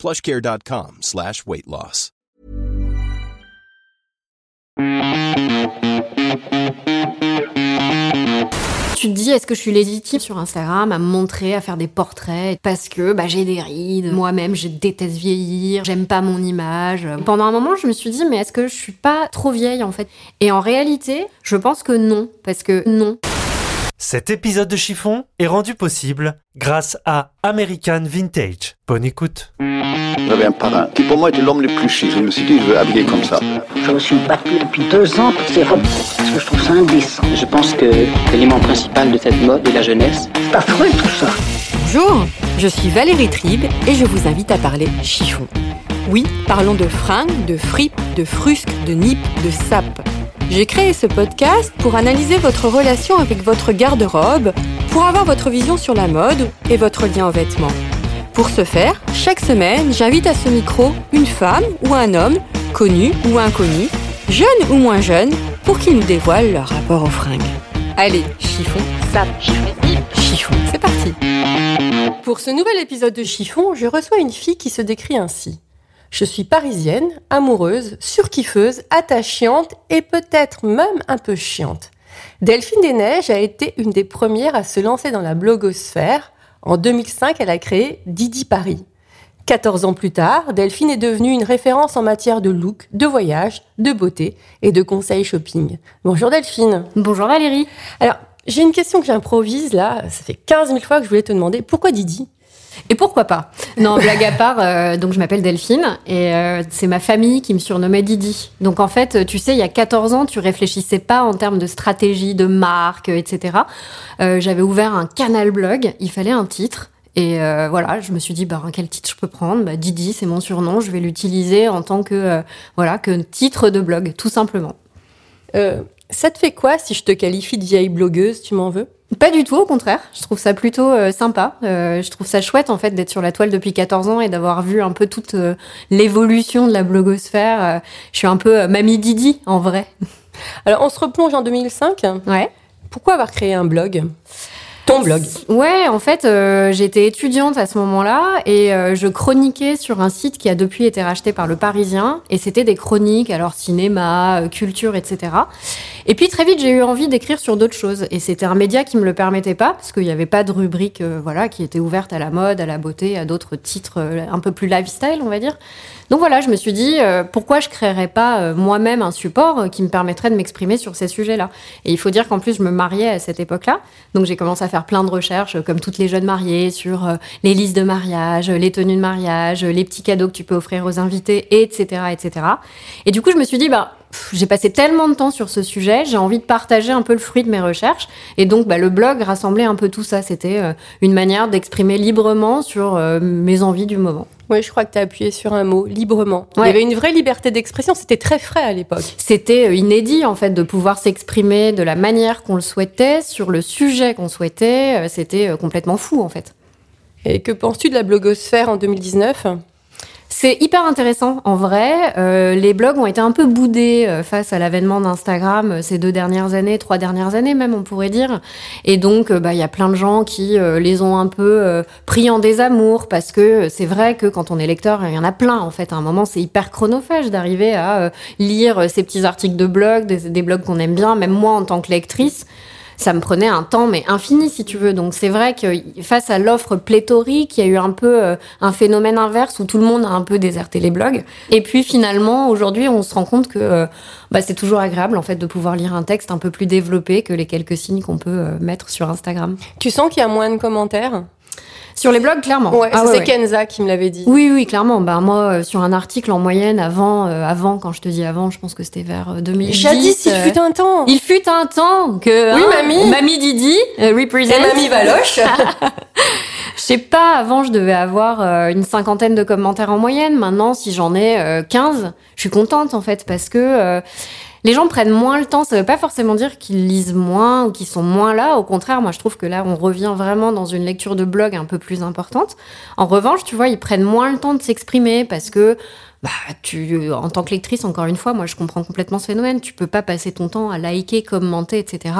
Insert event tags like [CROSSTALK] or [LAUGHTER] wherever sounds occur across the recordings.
plushcare.com slash weight loss. Tu te dis, est-ce que je suis légitime sur Instagram à me montrer, à faire des portraits parce que bah, j'ai des rides, moi-même je déteste vieillir, j'aime pas mon image. Pendant un moment, je me suis dit, mais est-ce que je suis pas trop vieille en fait? Et en réalité, je pense que non, parce que non. Cet épisode de Chiffon est rendu possible grâce à American Vintage. Bonne écoute. J'avais un parrain qui pour moi était l'homme le plus chic. Je me suis dit, je veux habiller comme ça. Je me suis battu depuis deux ans pour ces robes parce que je trouve ça indécent. Je pense que l'élément principal de cette mode est la jeunesse. C'est affreux tout ça. Bonjour, je suis Valérie Tribe et je vous invite à parler chiffon. Oui, parlons de fringues, de fripes, de frusques, de nippes, de sapes. J'ai créé ce podcast pour analyser votre relation avec votre garde-robe, pour avoir votre vision sur la mode et votre lien aux vêtements. Pour ce faire, chaque semaine, j'invite à ce micro une femme ou un homme, connu ou inconnu, jeune ou moins jeune, pour qu'ils nous dévoilent leur rapport aux fringues. Allez, chiffon, sap, chiffon, c'est parti. Pour ce nouvel épisode de Chiffon, je reçois une fille qui se décrit ainsi. Je suis parisienne, amoureuse, surkiffeuse, attachante et peut-être même un peu chiante. Delphine Desneiges a été une des premières à se lancer dans la blogosphère. En 2005, elle a créé Didi Paris. 14 ans plus tard, Delphine est devenue une référence en matière de look, de voyage, de beauté et de conseils shopping. Bonjour Delphine. Bonjour Valérie. Alors, j'ai une question que j'improvise là. Ça fait 15 000 fois que je voulais te demander pourquoi Didi? Et pourquoi pas Non, blague à part, euh, donc je m'appelle Delphine et euh, c'est ma famille qui me surnommait Didi. Donc en fait, tu sais, il y a 14 ans, tu réfléchissais pas en termes de stratégie, de marque, euh, etc. Euh, J'avais ouvert un canal blog, il fallait un titre. Et euh, voilà, je me suis dit, bah, quel titre je peux prendre? Bah, Didi, c'est mon surnom, je vais l'utiliser en tant que, euh, voilà, que titre de blog, tout simplement. Euh, Ça te fait quoi si je te qualifie de vieille blogueuse Tu m'en veux? Pas du tout, au contraire. Je trouve ça plutôt euh, sympa. Euh, je trouve ça chouette, en fait, d'être sur la toile depuis 14 ans et d'avoir vu un peu toute euh, l'évolution de la blogosphère. Euh, je suis un peu mamie Didi, en vrai. [LAUGHS] Alors, on se replonge en 2005. Ouais. Pourquoi avoir créé un blog? Ton blog Ouais, en fait, euh, j'étais étudiante à ce moment-là et euh, je chroniquais sur un site qui a depuis été racheté par Le Parisien. Et c'était des chroniques, alors cinéma, culture, etc. Et puis très vite, j'ai eu envie d'écrire sur d'autres choses. Et c'était un média qui me le permettait pas, parce qu'il n'y avait pas de rubrique euh, voilà, qui était ouverte à la mode, à la beauté, à d'autres titres euh, un peu plus lifestyle, on va dire. Donc voilà, je me suis dit, euh, pourquoi je créerais pas moi-même un support qui me permettrait de m'exprimer sur ces sujets-là? Et il faut dire qu'en plus, je me mariais à cette époque-là. Donc j'ai commencé à faire plein de recherches, comme toutes les jeunes mariées, sur les listes de mariage, les tenues de mariage, les petits cadeaux que tu peux offrir aux invités, etc., etc. Et du coup, je me suis dit, bah, j'ai passé tellement de temps sur ce sujet, j'ai envie de partager un peu le fruit de mes recherches. Et donc, bah, le blog rassemblait un peu tout ça. C'était euh, une manière d'exprimer librement sur euh, mes envies du moment. Oui, je crois que tu as appuyé sur un mot, librement. Il y avait une vraie liberté d'expression, c'était très frais à l'époque. C'était euh, inédit en fait de pouvoir s'exprimer de la manière qu'on le souhaitait sur le sujet qu'on souhaitait. C'était complètement fou en fait. Et que penses-tu de la blogosphère en 2019 C'est hyper intéressant en vrai. Euh, les blogs ont été un peu boudés euh, face à l'avènement d'Instagram euh, ces deux dernières années, trois dernières années même on pourrait dire. Et donc bah, il y a plein de gens qui les ont un peu pris en désamour parce que c'est vrai que quand on est lecteur, il y en a plein en fait. À un moment c'est hyper chronophage d'arriver à lire ces petits articles de blog, des, des blogs qu'on aime bien. Même moi en tant que lectrice, ça me prenait un temps mais infini si tu veux. Donc c'est vrai que face à l'offre pléthorique, il y a eu un peu euh, un phénomène inverse où tout le monde a un peu déserté les blogs. Et puis finalement aujourd'hui, on se rend compte que euh, bah, c'est toujours agréable en fait de pouvoir lire un texte un peu plus développé que les quelques signes qu'on peut euh, mettre sur Instagram. Tu sens qu'il y a moins de commentaires? Sur les blogs clairement. Ouais, Ah c'est ouais. Kenza qui me l'avait dit. Oui, oui, clairement. Bah, moi, euh, sur un article en moyenne, avant, euh, avant, quand je te dis avant, je pense que c'était vers euh, 2010. Jadis, il euh, fut un temps. il fut un temps que Oui, hein, mamie. mamie Didi euh, represent. Et mamie Valoche. [LAUGHS] Je sais pas, avant, je devais avoir euh, une cinquantaine de commentaires en moyenne. Maintenant, si j'en ai euh, 15, je suis contente, en fait, parce que euh, les gens prennent moins le temps. Ça veut pas forcément dire qu'ils lisent moins ou qu'ils sont moins là. Au contraire, moi, je trouve que là, on revient vraiment dans une lecture de blog un peu plus importante. En revanche, tu vois, ils prennent moins le temps de s'exprimer parce que bah, tu, en tant que lectrice, encore une fois, moi, je comprends complètement ce phénomène. Tu peux pas passer ton temps à liker, commenter, etc.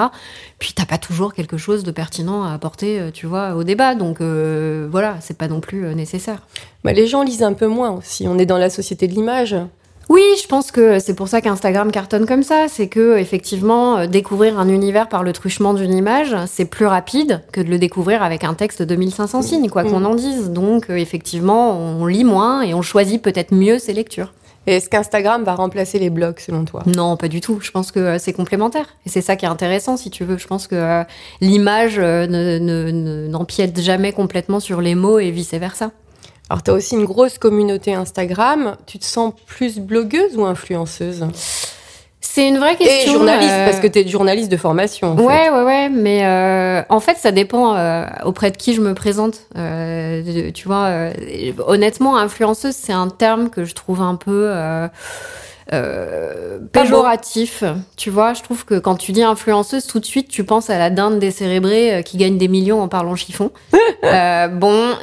Puis t'as pas toujours quelque chose de pertinent à apporter, euh, tu vois, au débat. Donc euh, voilà, c'est pas non plus euh, nécessaire. Bah, les gens lisent un peu moins aussi. On est dans la société de l'image. Oui, je pense que c'est pour ça qu'Instagram cartonne comme ça. C'est que effectivement, euh, découvrir un univers par le truchement d'une image, c'est plus rapide que de le découvrir avec un texte de 1500 signes, quoi qu'on en dise. Donc euh, effectivement, on lit moins et on choisit peut-être mieux ses lectures. Et est-ce qu'Instagram va remplacer les blogs selon toi? Non, pas du tout. Je pense que euh, c'est complémentaire. Et c'est ça qui est intéressant, si tu veux. Je pense que euh, l'image euh, ne- ne- ne- n'empiète jamais complètement sur les mots et vice-versa. Alors, tu as aussi une grosse communauté Instagram. Tu te sens plus blogueuse ou influenceuse? C'est une vraie question. Et journaliste, euh, parce que tu es journaliste de formation. en fait. Ouais, ouais, ouais, mais euh, en fait, ça dépend euh, auprès de qui je me présente. Tu vois, honnêtement, influenceuse, c'est un terme que je trouve un peu euh, péjoratif. Tu vois, je trouve que quand tu dis influenceuse, tout de suite, tu penses à la dinde décérébrée euh, qui gagne des millions en parlant chiffon. [LAUGHS] Euh, bon,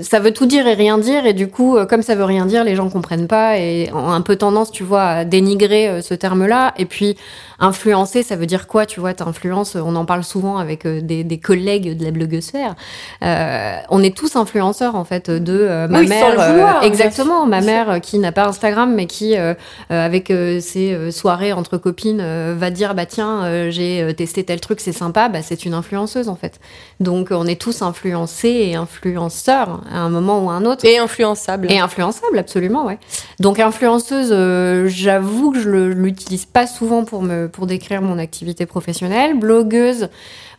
ça veut tout dire et rien dire, et du coup, comme ça veut rien dire, les gens comprennent pas et ont un peu tendance, tu vois, à dénigrer ce terme-là. Et puis, influencer, ça veut dire quoi Tu vois, t'influences, on en parle souvent avec euh, des, des collègues de la bloguosphère. Euh, on est tous influenceurs, en fait, de euh, ma Oui, sans mère. le vouloir, bien exactement, ma mère euh, qui n'a pas Instagram, mais qui, euh, euh, avec euh, ses euh, soirées entre copines, euh, va dire bah tiens, euh, j'ai euh, testé tel truc, c'est sympa. Bah, c'est une influenceuse, en fait. Donc, on est tous influencés et influenceurs à un moment ou à un autre. Et influençable. Et influençable, absolument, ouais. Donc influenceuse, euh, j'avoue que je je l'utilise pas souvent pour me pour décrire mon activité professionnelle. Blogueuse,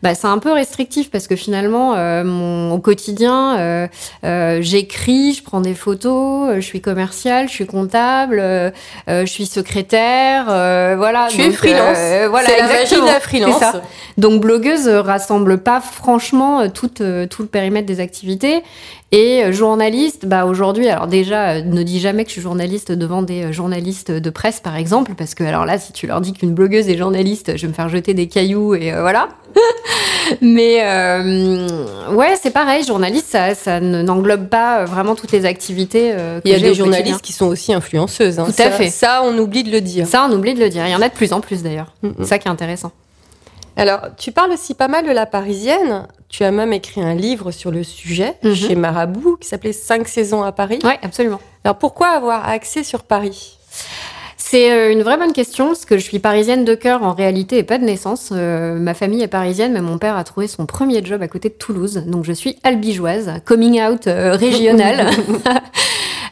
bah c'est un peu restrictif parce que finalement, euh, mon au quotidien, euh, euh, j'écris, je prends des photos, euh, je suis commerciale, je suis comptable, euh, je suis secrétaire, euh, voilà. tu es Donc, freelance. euh, voilà, c'est exactement. la freelance. Ça. Donc blogueuse rassemble pas franchement tout, euh, tout le périmètre des activités. Et euh, journaliste, bah aujourd'hui, alors déjà, euh, ne dis jamais que je suis journaliste devant des euh, journalistes de presse, par exemple, parce que alors là, si tu leur dis qu'une blogueuse est journaliste, je vais me faire jeter des cailloux et euh, voilà. [LAUGHS] [LAUGHS] Mais euh, ouais, c'est pareil, journaliste, ça, ça ne- n'englobe pas euh, vraiment toutes les activités. euh, que Il y a des journalistes qui sont aussi influenceuses. hein. Tout à Ça- fait. Ça, on oublie de le dire. Ça, on oublie de le dire. Il y en a de plus en plus d'ailleurs. Mm, mm. C'est ça qui est intéressant. Alors, tu parles aussi pas mal de la parisienne. Tu as même écrit un livre sur le sujet Mhm. chez Marabout qui s'appelait Cinq saisons à Paris. Ouais, absolument. Alors, pourquoi avoir accès sur Paris? C'est euh, une vraie bonne question, parce que je suis parisienne de cœur en réalité et pas de naissance. Euh, ma famille est parisienne, mais mon père a trouvé son premier job à côté de Toulouse. Donc je suis albigeoise, coming out euh, régional. [LAUGHS]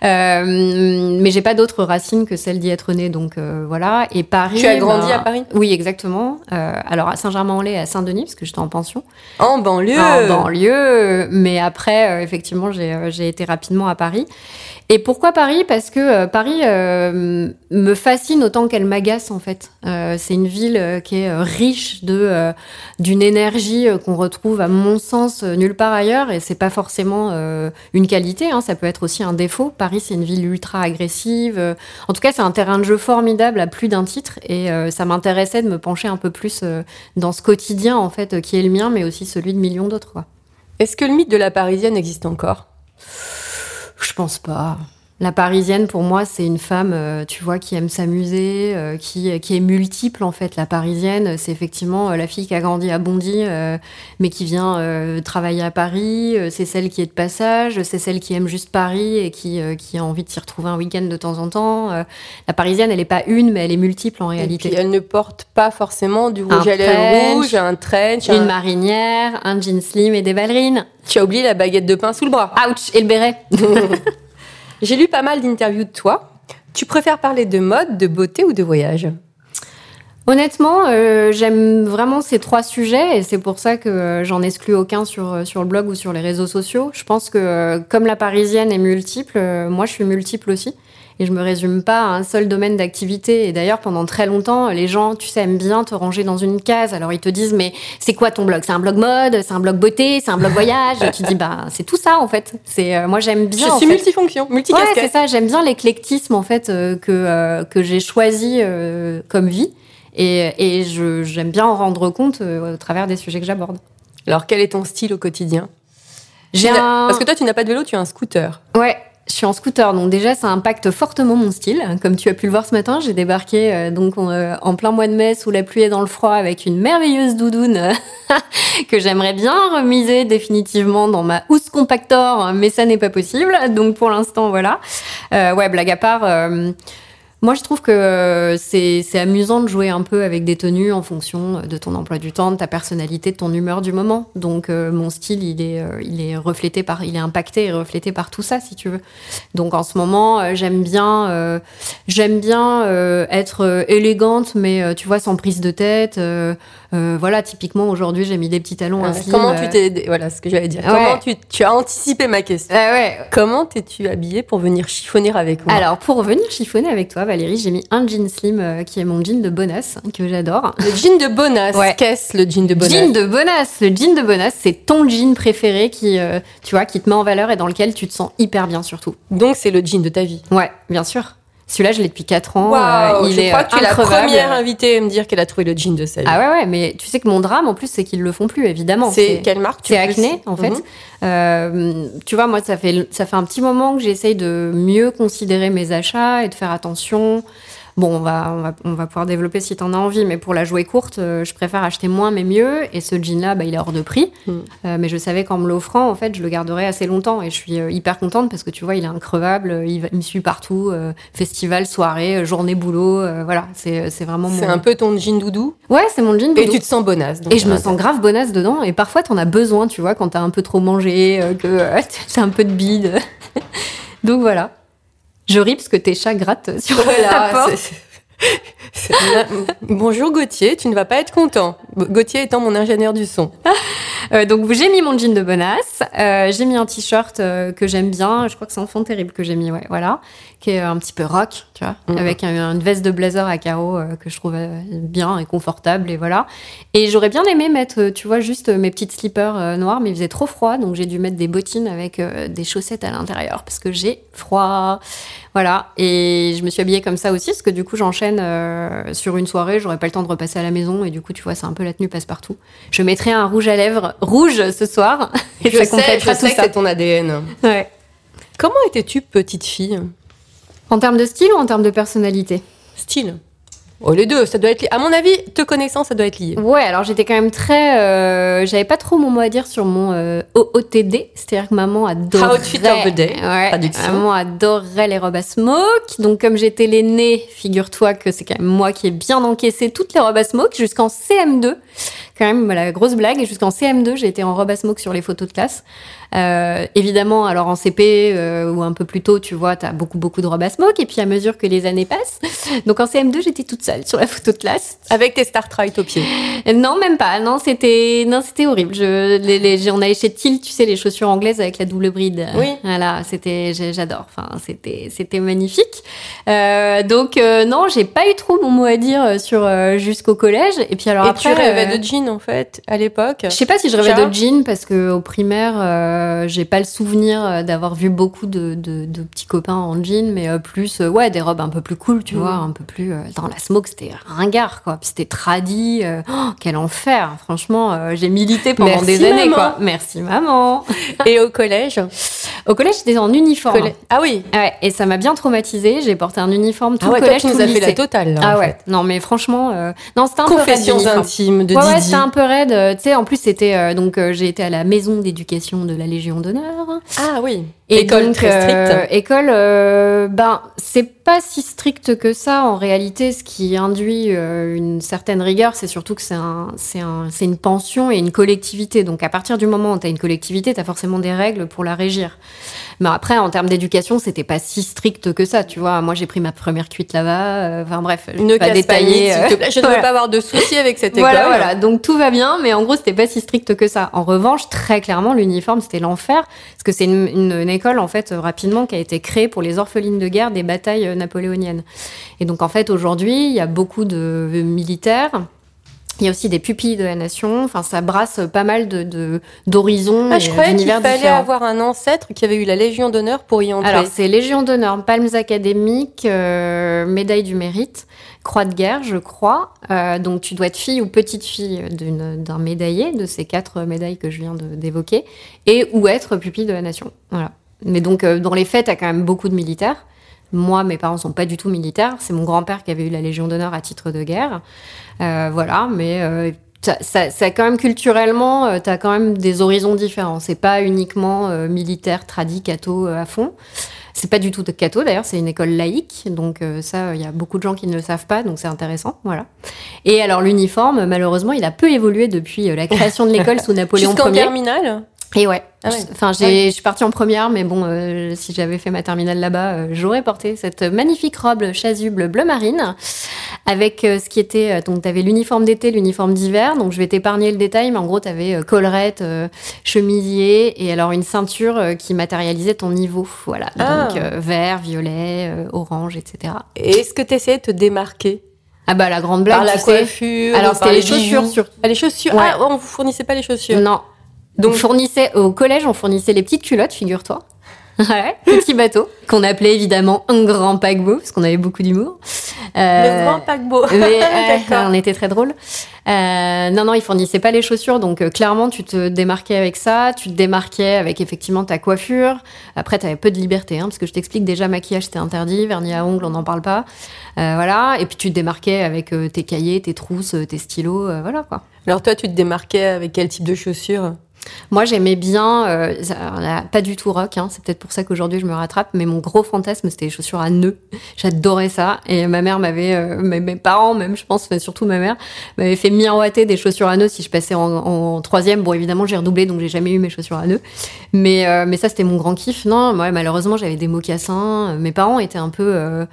Euh, mais j'ai pas d'autres racines que celle d'y être née, donc euh, voilà. Et Paris. Tu as grandi ben, à Paris? Oui, exactement. Alors à Saint-Germain-en-Laye, et à Saint-Denis, parce que j'étais en pension. En banlieue En banlieue, mais après, effectivement, j'ai été rapidement à Paris. Et pourquoi Paris? Parce que euh, Paris euh, me fascine autant qu'elle m'agace en fait. Euh, c'est une ville qui est riche de d'une énergie qu'on retrouve à mon sens nulle part ailleurs et c'est pas forcément une qualité. Hein, ça peut être aussi un défaut. Paris c'est une ville ultra agressive. En tout cas c'est un terrain de jeu formidable à plus d'un titre et ça m'intéressait de me pencher un peu plus dans ce quotidien en fait qui est le mien mais aussi celui de millions d'autres. Est-ce que le mythe de la parisienne existe encore? Je pense pas. La parisienne, pour moi, c'est une femme, euh, tu vois, qui aime s'amuser, euh, qui, qui est multiple, en fait. La parisienne, c'est effectivement euh, la fille qui a grandi à Bondy, mais qui vient travailler à Paris. C'est celle qui est de passage. C'est celle qui aime juste Paris et qui, qui a envie de s'y retrouver un week-end de temps en temps. La parisienne, elle n'est pas une, mais elle est multiple en Et réalité. puis, elle ne porte pas forcément du Un rouge à lèvres rouge, un trench. Une un- marinière, un jean slim et des ballerines. Tu as oublié la baguette de pain sous le bras. Ouch Et le béret. [LAUGHS] J'ai lu pas mal d'interviews de toi. Tu préfères parler de mode, de beauté ou de voyage? Honnêtement, euh, j'aime vraiment ces trois sujets et c'est pour ça que euh, j'en exclus aucun sur, euh, sur le blog ou sur les réseaux sociaux. Je pense que comme la parisienne est multiple, moi je suis multiple aussi. Et je me résume pas à un seul domaine d'activité. Et d'ailleurs, pendant très longtemps, les gens, tu sais, aiment bien te ranger dans une case. Alors ils te disent, mais c'est quoi ton blog? C'est un blog mode, c'est un blog beauté, c'est un blog [LAUGHS] voyage? et tu dis, bah c'est tout ça en fait. C'est euh, moi j'aime bien. Je en suis fait. multifonction, Ouais, multicasquette. c'est ça. J'aime bien l'éclectisme en fait euh, que euh, que j'ai choisi euh, comme vie. Et, et je- j'aime bien en rendre compte euh, au travers des sujets que j'aborde. Alors, quel est ton style au quotidien? Un... Parce que toi, tu n'as pas de vélo, tu as un scooter. Ouais, je suis en scooter, donc déjà ça impacte fortement mon style. Comme tu as pu le voir ce matin, j'ai débarqué euh, donc en, euh, en plein mois de mai sous la pluie et dans le froid avec une merveilleuse doudoune euh, [LAUGHS] que j'aimerais bien remiser définitivement dans ma housse compactor, mais ça n'est pas possible. Donc pour l'instant voilà. Euh, ouais, blague à part. Euh, moi, je trouve que euh, c'est amusant de jouer un peu avec des tenues en fonction de ton emploi du temps, de ta personnalité, de ton humeur du moment. Donc, euh, mon style, il est, euh, il est reflété par, il est impacté et reflété par tout ça, si tu veux. Donc, en ce moment, euh, j'aime bien, euh, j'aime bien euh, être euh, élégante, mais euh, tu vois, sans prise de tête. euh, euh, voilà, typiquement aujourd'hui, j'ai mis des petits talons Ouais, infimes. Comment euh, tu t'es. Voilà ce que j'allais dire. Ouais. Comment tu, tu as anticipé ma question? Ah ouais, Comment t'es-tu habillée pour venir chiffonner avec moi? Alors, pour venir chiffonner avec toi, Valérie, j'ai mis un jean slim euh, qui est mon jean de bonasse, hein, que j'adore. Le jean de Bonas. Ouais. Qu'est-ce le jean de Bonas Jean de bonasse. Le jean de bonasse, c'est ton jean préféré qui, euh, tu vois, qui te met en valeur et dans lequel tu te sens hyper bien surtout. Donc, c'est le jean de ta vie. Ouais, bien sûr. Celui-là, je l'ai depuis 4 ans. Waouh euh, il Je est crois euh, que tu es la première invitée à me dire qu'elle a trouvé le jean de sa vie. Ah ouais, ouais, mais tu sais que mon drame, en plus, c'est qu'ils le font plus, évidemment. c'est quelle marque C'est Acné, en fait. Mhm. Euh, tu vois, moi, ça fait, ça fait un petit moment que j'essaye de mieux considérer mes achats et de faire attention. Bon, on va, on va, on va pouvoir développer si t'en as envie, mais pour la jouer courte, euh, je préfère acheter moins mais mieux. Et ce jean-là, bah, il est hors de prix. Mm. Euh, mais je savais qu'en me l'offrant, en fait, je le garderais assez longtemps. Et je suis euh, hyper contente parce que tu vois, il est increvable. Il, il me suit partout. euh, festival, soirée, journée, boulot. euh, voilà, c'est vraiment mon. C'est un peu ton jean doudou. Ouais, c'est mon jean. Et doudou. tu te sens bonasse. donc Et je me sens grave bonasse dedans. Et parfois, t'en as besoin, tu vois, quand t'as un peu trop mangé, que [LAUGHS] t'as un peu de bide. [LAUGHS] Donc voilà. Je ris parce que tes chats grattent sur Voilà, porte. c'est- c'est- [LAUGHS] Bonjour Gauthier, tu ne vas pas être content. Gauthier étant mon ingénieur du son. [LAUGHS] Euh, donc j'ai mis mon jean de bonasse. Euh, j'ai mis un t-shirt euh, que j'aime bien. Je crois que c'est Enfant Terrible que j'ai mis, ouais, voilà. Qui est un petit peu rock, tu vois. Mhm. Avec un- une veste de blazer à carreaux euh, que je trouve bien et confortable, et voilà. Et j'aurais bien aimé mettre, euh, tu vois, juste euh, mes petites slippers euh, noirs, mais il faisait trop froid, donc j'ai dû mettre des bottines avec euh, des chaussettes à l'intérieur parce que j'ai froid. Voilà. Et je me suis habillée comme ça aussi, parce que du coup, j'enchaîne euh, sur une soirée, j'aurais pas le temps de repasser à la maison, et du coup, tu vois, c'est un peu la tenue passe-partout. Je mettrai un rouge à lèvres rouge ce soir, [LAUGHS] et je ça sais, je tout sais que ça. c'est ton ADN. Ouais. Comment étais-tu petite fille? En termes de style ou en termes de personnalité Style Oh, les deux, ça doit être lié. À mon avis, te connaissant, ça doit être lié. Ouais, alors j'étais quand même très. euh, J'avais pas trop mon mot à dire sur mon euh, OOTD, c'est-à-dire que maman adorait. Outfit of the day, Ouais, traduction. maman adorait les robes à smoke. Donc, comme j'étais l'aînée, figure-toi que c'est quand même moi qui ai bien encaissé toutes les robes à smoke jusqu'en CM2. Quand même, voilà, grosse blague. Et jusqu'en CM2, j'ai été en robe à smoke sur les photos de classe. Euh, évidemment, alors en CP euh, ou un peu plus tôt, tu vois, t'as beaucoup, beaucoup de robes à smoke. Et puis, à mesure que les années passent, [LAUGHS] donc en CM2, j'étais toute seule sur la photo de classe. Avec tes Star Trek au pied. Non, même pas. Non, c'était non, c'était horrible. Je, les, les- on allait chez Tilt, tu sais, les chaussures anglaises avec la double bride. Oui. Voilà, c'était, j'adore. Enfin, c'était, c'était magnifique. Euh, donc non, j'ai pas eu trop mon mot à dire sur jusqu'au collège. Et puis alors Et après, tu rêvais de en fait, à l'époque je sais pas si je rêvais de jean parce que au primaire, euh, j'ai pas le souvenir euh, d'avoir vu beaucoup de, de, de petits copains en jean, mais euh, plus euh, ouais des robes un peu plus cool, tu Mhm. vois, un peu plus dans la smoke, c'était ringard quoi, Puis c'était tradi, oh, quel enfer. Franchement, euh, j'ai milité pendant Merci, des années maman. quoi. Merci maman. Et au collège? Au collège, j'étais en uniforme. Ah oui Ouais, et ça m'a bien traumatisée. J'ai porté un uniforme tout Ah ouais, le toi, collège, tu tout nous as fait la totale, là, Ah en ouais. fait. Non, mais franchement, euh, non, c'était un peu raide, Confessions intimes de ouais, ouais, Didi. c'était un peu raide. euh, Tu sais, en plus, c'était euh, donc j'ai été à la maison d'éducation de la Légion d'honneur. Ah oui. Et École donc, très euh, stricte. école, euh, ben c'est pas si strict que ça en réalité. Ce qui induit euh, une certaine rigueur, c'est surtout que c'est un, c'est un, c'est une pension et une collectivité. Donc à partir du moment où t'as une collectivité, t'as forcément des règles pour la régir. Mais après, en termes d'éducation, c'était pas si strict que ça. Tu vois, moi j'ai pris ma première cuite là-bas. euh, Enfin bref, je Ne pas détailler. s'il euh, te plaît. Je ne [LAUGHS] voilà. veux pas avoir de soucis avec cette école. Voilà, voilà. Donc tout va bien, mais en gros, c'était pas si strict que ça. En revanche, très clairement, l'uniforme, c'était l'enfer. Parce que c'est une, une- une école en fait rapidement qui a été créée pour les orphelines de guerre des batailles euh, napoléoniennes. Et donc en fait aujourd'hui il y a beaucoup de militaires. Il y a aussi des pupilles de la nation. Enfin, ça brasse pas mal de d'horizons Ah, je croyais qu'il fallait différents. avoir un ancêtre qui avait eu la Légion d'honneur pour y entrer. Alors, c'est Légion d'honneur, palmes académiques, euh, médaille du mérite, croix de guerre, je crois. Euh, donc, tu dois être fille ou petite fille d'une- d'un médaillé, de ces quatre médailles que je viens d'évoquer, et ou être pupille de la nation. Voilà. Mais donc, euh, dans les faits, tu as quand même beaucoup de militaires. Moi, mes parents sont pas du tout militaires. C'est mon grand-père qui avait eu la Légion d'honneur à titre de guerre. Euh, voilà, mais euh, ça, ça, ça, quand même culturellement, tu as quand même des horizons différents. C'est pas uniquement euh, militaire, tradi, catho euh, à fond. C'est pas du tout de catho d'ailleurs, c'est une école laïque, donc euh, ça, il y a beaucoup de gens qui ne le savent pas, donc c'est intéressant, voilà. Et alors l'uniforme, malheureusement, il a peu évolué depuis euh, la création de l'école sous [LAUGHS] Napoléon Jusqu'en Ier. terminale? Et ouais. Ah ouais. Enfin, j'ai, je suis partie en première, mais bon, euh, si j'avais fait ma terminale là-bas, euh, j'aurais porté cette magnifique robe chasuble bleu marine avec euh, ce qui était. donc, t'avais l'uniforme d'été, l'uniforme d'hiver. Donc, je vais t'épargner le détail, mais en gros, t'avais collerette, chemisier et alors une ceinture qui matérialisait ton niveau. Voilà. Ah. Donc, vert, violet, orange, etc. Et est-ce que tu essayais de te démarquer? Ah bah, la grande blague, Par la tu sais. coiffure Alors, c'était par les chaussures sur Ah, les chaussures Ouais. Ah, on vous fournissait pas les chaussures Non. Donc, on fournissait, au collège, on fournissait les petites culottes, figure-toi. [LAUGHS] Ouais, petit bateau, qu'on appelait évidemment un grand paquebot, parce qu'on avait beaucoup d'humour. Euh, Le grand paquebot. mais, [LAUGHS] euh, D'accord. on était très drôles. Euh, non, non, ils fournissaient pas les chaussures, donc euh, clairement, tu te démarquais avec ça. Tu te démarquais avec effectivement ta coiffure. Après, tu avais peu de liberté, hein, parce que je t'explique déjà, maquillage c'était interdit, vernis à ongles, on n'en parle pas. Euh, voilà. Et puis tu te démarquais avec euh, tes cahiers, tes trousses, tes stylos, voilà quoi. Alors toi, tu te démarquais avec quel type de chaussures? Moi, j'aimais bien, euh, pas du tout rock, hein, c'est peut-être pour ça qu'aujourd'hui je me rattrape, mais mon gros fantasme, c'était les chaussures à nœuds. J'adorais ça. Et ma mère m'avait, euh, mes, parents même, je pense, surtout ma mère, m'avait fait miroiter des chaussures à nœuds si je passais en, en troisième. Bon, évidemment, j'ai redoublé, donc j'ai jamais eu mes chaussures à nœuds. Mais, euh, mais ça, c'était mon grand kiff. Non, moi, malheureusement, j'avais des mocassins. Mes parents étaient un peu...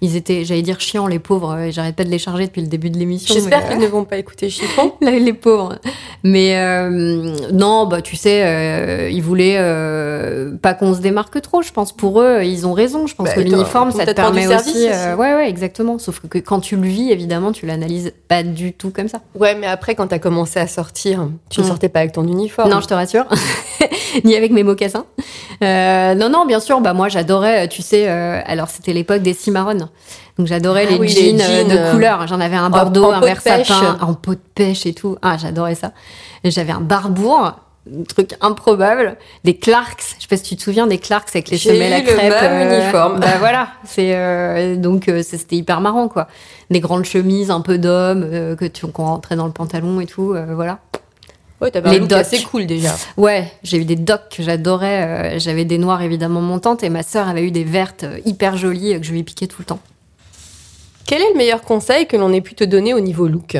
ils étaient, j'allais dire chiants, les pauvres, j'arrête pas de les charger depuis le début de l'émission. J'espère euh, qu'ils ne vont pas écouter Chiffon. [LAUGHS] Les pauvres. Mais euh, non, bah tu sais, euh, ils voulaient euh, pas qu'on se démarque trop. Je pense pour eux, ils ont raison. Je pense Bah, que l'uniforme, ça te permet aussi. aussi. euh, ouais, ouais, exactement. Sauf que, quand tu le vis, évidemment, tu l'analyses pas du tout comme ça. Ouais, mais après, quand t'as commencé à sortir, tu ne Mm. sortais pas avec ton uniforme. Non, je te rassure. [LAUGHS] Ni avec mes mocassins. Non, non, bien sûr. Bah moi, j'adorais. Tu sais, alors c'était l'époque des cimarrones. Donc j'adorais Ah les, oui, jeans, euh, jeans, de euh, couleur. J'en avais un bordeaux, en un vert pêche. sapin, en peau de pêche et tout. Ah, j'adorais ça. J'avais un barbour, un truc improbable, des Clarks. Je sais pas si tu te souviens des Clarks avec les semelles à le crêpes. même uniforme. Bah voilà. C'est euh, donc euh, c'était hyper marrant quoi. Des grandes chemises un peu d'homme euh, que tu qu'on rentrait dans le pantalon et tout. euh, voilà. Ouais, t'avais Les un look docks. assez cool déjà. Ouais, j'ai eu des docks que j'adorais. euh, J'avais des noirs évidemment montantes et ma sœur avait eu des vertes euh, hyper jolies euh, que je lui piquais tout le temps. Quel est le meilleur conseil que l'on ait pu te donner au niveau look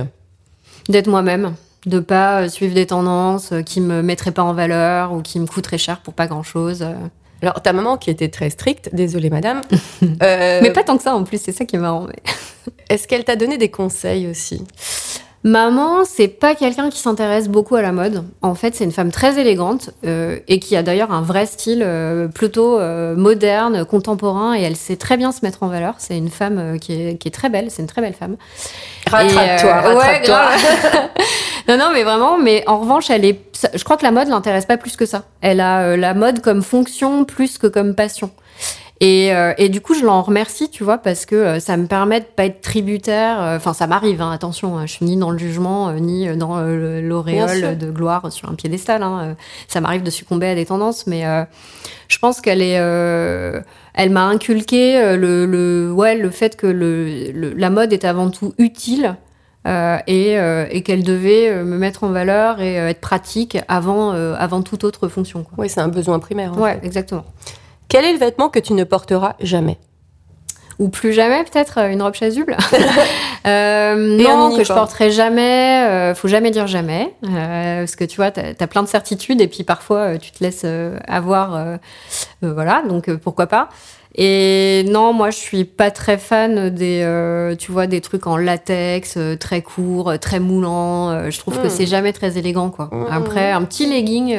D'être moi-même, de pas suivre des tendances qui me mettraient pas en valeur ou qui me coûteraient cher pour pas grand chose. Alors, ta maman qui était très stricte, désolée madame, [LAUGHS] euh, Mais pas tant que ça en plus, c'est ça qui est marrant. mais- est-ce qu'elle t'a donné des conseils aussi? Maman, c'est pas quelqu'un qui s'intéresse beaucoup à la mode. En fait, c'est une femme très élégante euh, et qui a d'ailleurs un vrai style euh, plutôt euh, moderne, contemporain et elle sait très bien se mettre en valeur. C'est une femme qui, est, qui est très belle, c'est une très belle femme. Rattrape-toi, Et, ouais, rattrape-toi. grave. [LAUGHS] non, non, mais vraiment, mais en revanche, elle est. Je crois que la mode l'intéresse pas plus que ça. Elle a la mode comme fonction plus que comme passion. Et, euh, et du coup, je l'en remercie, tu vois, parce que euh, ça me permet de pas être tributaire. euh, Enfin, ça m'arrive, hein, attention, hein, je suis ni dans le jugement, ni dans l'auréole de gloire sur un piédestal. Hein, ça m'arrive de succomber à des tendances, mais je pense qu'elle est. elle m'a inculqué le, le, ouais, le fait que le, le- la mode est avant tout utile. et, et qu'elle devait me mettre en valeur et être pratique avant, avant toute autre fonction. Oui, c'est un besoin primaire. fait. exactement. Quel est le vêtement que tu ne porteras jamais? Ou plus jamais, peut-être, euh, une robe chasuble. [LAUGHS] Euh, non, que je porterai jamais. euh, faut jamais dire jamais. euh, parce que tu vois, t'as as plein de certitudes et puis parfois, tu te laisses avoir. voilà, donc pourquoi pas. Et non, moi, je suis pas très fan des, tu vois, des trucs en latex, très courts, très moulants. Je trouve que Mm. c'est jamais très élégant, quoi. Mm, Après, un petit legging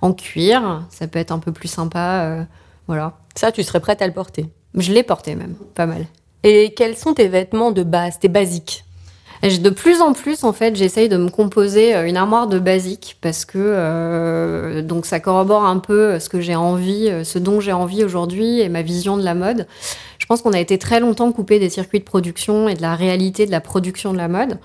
en cuir, ça peut être un peu plus sympa. Euh, voilà. Ça, tu serais prête à le porter. Je l'ai porté même, pas mal. Et quels sont tes vêtements de base, tes basiques? De plus en plus, en fait, j'essaye de me composer euh, une armoire de basique parce que euh, donc ça corrobore un peu ce que j'ai envie, euh, ce dont j'ai envie aujourd'hui et ma vision de la mode. Je pense qu'on a été très longtemps coupé des circuits de production et de la réalité de la production de la mode.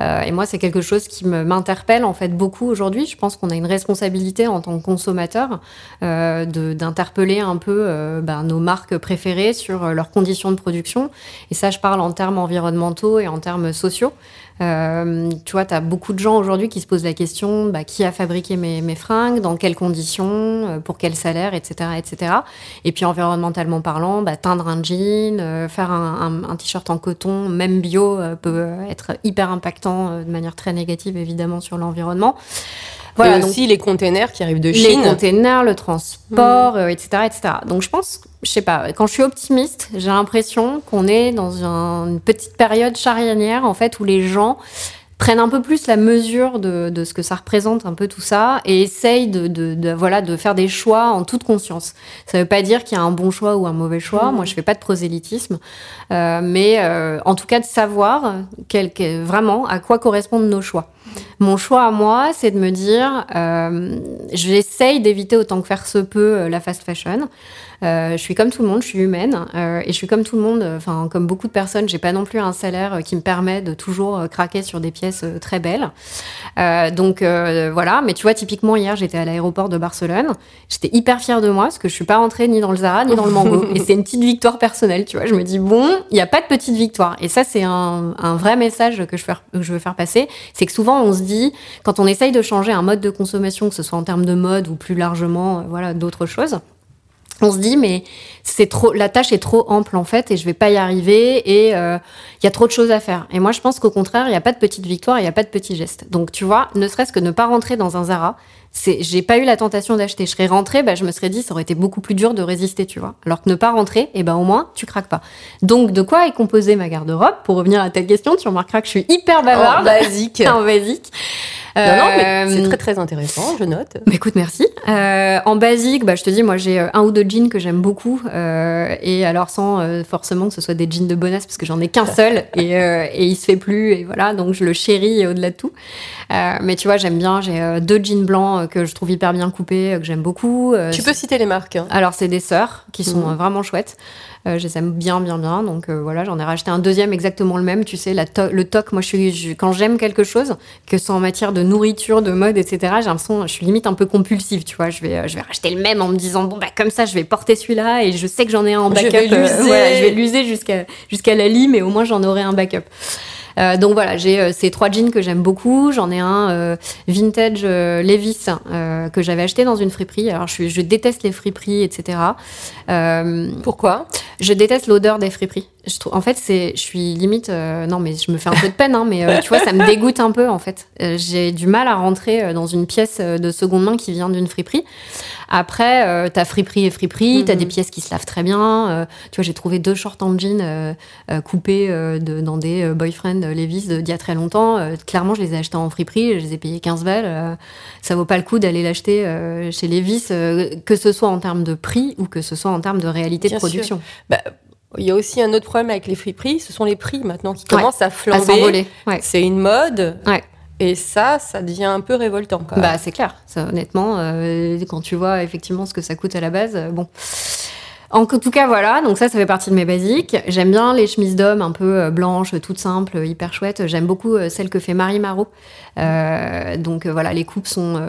Euh, et moi, c'est quelque chose qui m'interpelle en fait beaucoup aujourd'hui. Je pense qu'on a une responsabilité en tant que consommateur euh, d'interpeller un peu euh, ben, nos marques préférées sur leurs conditions de production. Et ça, je parle en termes environnementaux et en termes sociaux. Tu vois, tu as beaucoup de gens aujourd'hui qui se posent la question bah, qui a fabriqué mes, fringues, dans quelles conditions, pour quel salaire, etc. etc. Et puis environnementalement parlant, bah, teindre un jean, faire un, t-shirt en coton, même bio, peut être hyper impactant euh, de manière très négative évidemment sur l'environnement. Voilà, donc aussi les containers qui arrivent de les Chine. containers, le transport, euh, etc., etc. Donc je pense, je sais pas, quand je suis optimiste, j'ai l'impression qu'on est dans un- une petite période charnière en fait où les gens prennent un peu plus la mesure de, de ce que ça représente un peu tout ça et essayent de, de, de- voilà de faire des choix en toute conscience. Ça veut pas dire qu'il y a un bon choix ou un mauvais choix. Moi, je fais pas de prosélytisme, euh, mais euh, en tout cas de savoir quel, quel- vraiment à quoi correspondent nos choix. Mon choix à moi, c'est de me dire, euh, j'essaye d'éviter autant que faire se peut euh, la fast fashion. Euh, je suis comme tout le monde, je suis humaine euh, et je suis comme tout le monde. euh, Enfin, comme beaucoup de personnes, j'ai pas non plus un salaire qui me permet de toujours craquer sur des pièces très belles. Euh, donc euh, voilà. Mais tu vois, typiquement hier, j'étais à l'aéroport de Barcelone. J'étais hyper fière de moi parce que je suis pas rentrée ni dans le Zara ni dans le Mango. [LAUGHS] et c'est une petite victoire personnelle, tu vois. Je me dis bon, il n'y a pas de petite victoire. Et ça, c'est un, un vrai message que je, faire- que je veux faire passer. C'est que souvent, on se dit, quand on essaye de changer un mode de consommation, que ce soit en termes de mode ou plus largement, voilà, d'autres choses, on se dit mais c'est trop la tâche est trop ample en fait et je vais pas y arriver et euh, il y a trop de choses à faire. Et moi je pense qu'au contraire il y a pas de petite victoire il y a pas de petits gestes. Donc tu vois ne serait-ce que ne pas rentrer dans un Zara c'est j'ai pas eu la tentation d'acheter je serais rentrée bah, je me serais dit ça aurait été beaucoup plus dur de résister tu vois alors que ne pas rentrer et ben au moins tu craques pas donc de quoi est composée ma garde-robe? Pour revenir à ta question tu remarqueras que je suis hyper En bavarde basique. [LAUGHS] en basique Non, non, mais Euh, c'est très très intéressant, je note. bah, écoute, merci. Euh, en basique, bah, je te dis, moi j'ai euh, un ou deux jeans que j'aime beaucoup. euh, et alors sans forcément que ce soit des jeans de bonasse, parce que j'en ai qu'un [LAUGHS] seul et, et il se fait plus. Et voilà, donc je le chéris au-delà de tout. Mais tu vois, j'aime bien. J'ai deux jeans blancs que je trouve hyper bien coupés, euh, que j'aime beaucoup. Euh, Tu peux citer les marques. hein. alors, c'est des sœurs qui sont Mhm. euh, vraiment chouettes. Euh, je les aime bien, bien, bien. Donc euh, voilà, j'en ai racheté un deuxième exactement le même. Tu sais, la to- le toc, moi, je suis, je- quand j'aime quelque chose, que ce soit en matière de nourriture, de mode, etc., j'ai l'impression, je suis limite un peu compulsive, tu vois. Je vais, euh, je vais racheter le même en me disant, bon, bah, comme ça, je vais porter celui-là et je sais que j'en ai un en backup. je vais l'user jusqu'à jusqu'à la lie, mais au moins, j'en aurai un backup. Euh, donc voilà, j'ai euh, ces trois jeans que j'aime beaucoup. J'en ai un euh, vintage euh, Levis euh, que j'avais acheté dans une friperie. Alors je, je déteste les friperies, etc. Euh, Pourquoi? je déteste l'odeur des friperies. Je trouve, en fait, c'est, je suis limite, euh, non mais je me fais un peu de peine, hein, mais euh, tu vois, ça me dégoûte un peu en fait. Euh, j'ai du mal à rentrer dans une pièce de seconde main qui vient d'une friperie. Après, t'as friperie et friperie, t'as Mhm. des pièces qui se lavent très bien. tu vois, j'ai trouvé deux shorts en jean coupés de, dans des boyfriend Levi's d'il y a très longtemps. Clairement, je les ai achetés en friperie, je les ai payés 15 balles. ça vaut pas le coup d'aller l'acheter chez Levi's, que ce soit en termes de prix ou que ce soit en termes de réalité Bien de production. Bah, Il y a aussi un autre problème avec les friperies, ce sont les prix maintenant qui commencent à À flamber. Ouais. C'est une mode. Ouais. Et ça, ça devient un peu révoltant. Quand même. Bah, c'est clair. Ça, honnêtement, euh, quand tu vois effectivement ce que ça coûte à la base, euh, bon. En tout cas, voilà. Donc ça, ça fait partie de mes basiques. J'aime bien les chemises d'homme un peu euh, blanches, toutes simples, hyper chouettes. J'aime beaucoup euh, celle que fait Marie Marot. Euh, donc voilà, les coupes sont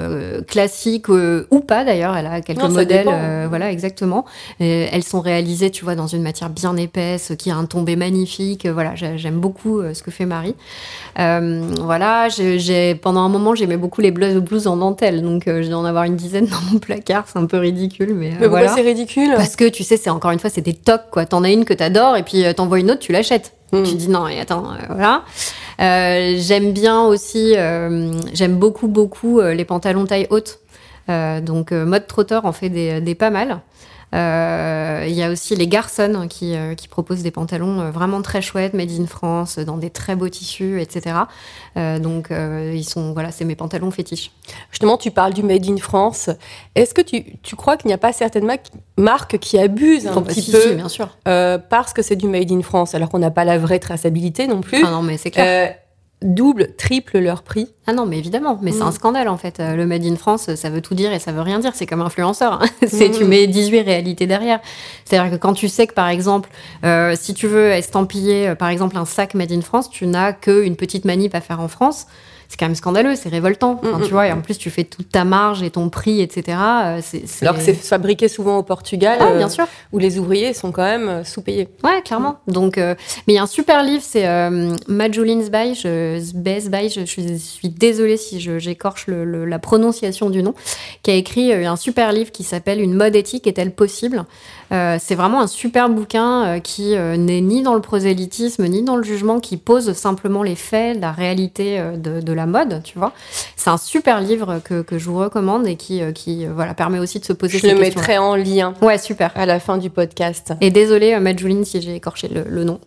classiques euh, ou pas d'ailleurs. Elle a quelques Non, modèles. euh, voilà, exactement. Et elles sont réalisées, tu vois, dans une matière bien épaisse, qui a un tombé magnifique. Voilà, j'ai- j'aime beaucoup ce que fait Marie. Voilà, j'ai pendant un moment, j'aimais beaucoup les blouses, en dentelle. Donc je dois en avoir une dizaine dans mon placard. C'est un peu ridicule, mais, Mais pourquoi voilà. c'est ridicule? Parce que tu sais, c'est encore une fois, c'est des tocs, quoi. T'en as une que t'adores et puis euh, t'envoies une autre, tu l'achètes. Hmm. Tu dis non, et attends, euh, voilà. Euh, j'aime bien aussi, j'aime beaucoup, beaucoup les pantalons taille haute. Donc, mode trotteur en fait des, des pas mal. Euh, Il y a aussi les Garçons hein, qui, euh, qui proposent des pantalons euh, vraiment très chouettes, made in France, dans des très beaux tissus, etc. Euh, donc, euh, ils sont, voilà, c'est mes pantalons fétiches. Justement, tu parles du Made in France. Est-ce que tu, tu crois qu'il n'y a pas certaines ma- marques qui abusent un Bon, bah, petit si, peu si, bien sûr. euh, parce que c'est du Made in France, alors qu'on n'a pas la vraie traçabilité non plus Ah non, mais c'est clair. Euh, Double, triple leur prix. Ah non, mais évidemment, mais c'est Mm. un scandale en fait. Euh, Le Made in France, ça veut tout dire et ça veut rien dire. C'est comme influenceur. hein. [LAUGHS] c'est Mm. tu mets 18 réalités derrière. C'est-à-dire que quand tu sais que par exemple, euh, si tu veux estampiller euh, par exemple un sac Made in France, tu n'as qu'une petite manip à faire en France. C'est quand même scandaleux, c'est révoltant. Enfin, Mm, tu vois, et en plus tu fais toute ta marge et ton prix, etc. Euh, Alors que c'est fabriqué souvent au Portugal, Ah, euh, bien sûr. où les ouvriers sont quand même euh, sous-payés. Ouais, clairement. Donc, mais il y a un super livre, c'est Majolin Zbay, je, Zbay, je, je suis, désolée si j'écorche la prononciation du nom, qui a écrit un super livre qui s'appelle Une mode éthique est-elle possible? Euh, C'est vraiment un super bouquin euh, qui euh, n'est ni dans le prosélytisme ni dans le jugement, qui pose simplement les faits, la réalité de, de la mode, tu vois. C'est un super livre que, que je vous recommande et qui, qui voilà, permet aussi de se poser Je ces le questions. mettrai en lien Ouais, super. à la fin du podcast. Et désolée, euh, Majolin, si j'ai écorché le- le nom.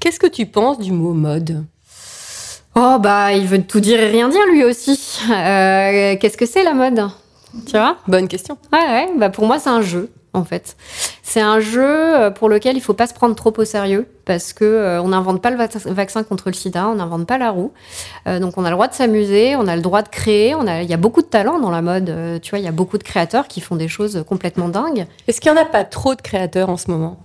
Qu'est-ce que tu penses du mot mode? Oh bah il veut tout dire et rien dire lui aussi. Euh, Qu'est-ce que c'est la mode? Tu vois? Bonne question. Ouais ouais. Bah pour moi c'est un jeu en fait. C'est un jeu euh, pour lequel il faut pas se prendre trop au sérieux parce que euh, on n'invente pas le vac- vaccin contre le sida, on n'invente pas la roue. Euh, donc on a le droit de s'amuser, on a le droit de créer. On a il y a beaucoup de talent dans la mode. euh, tu vois il y a beaucoup de créateurs qui font des choses complètement dingues. Est-ce qu'il n'y en a pas trop de créateurs en ce moment?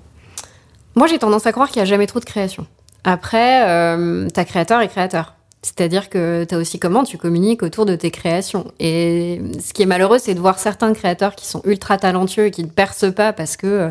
Moi, j'ai tendance à croire qu'il n'y a jamais trop de création. Après, euh, t'as créateur et créateur. C'est-à-dire que t'as aussi comment tu communiques autour de tes créations. Et ce qui est malheureux, c'est de voir certains créateurs qui sont ultra talentueux et qui ne percent pas parce que, euh,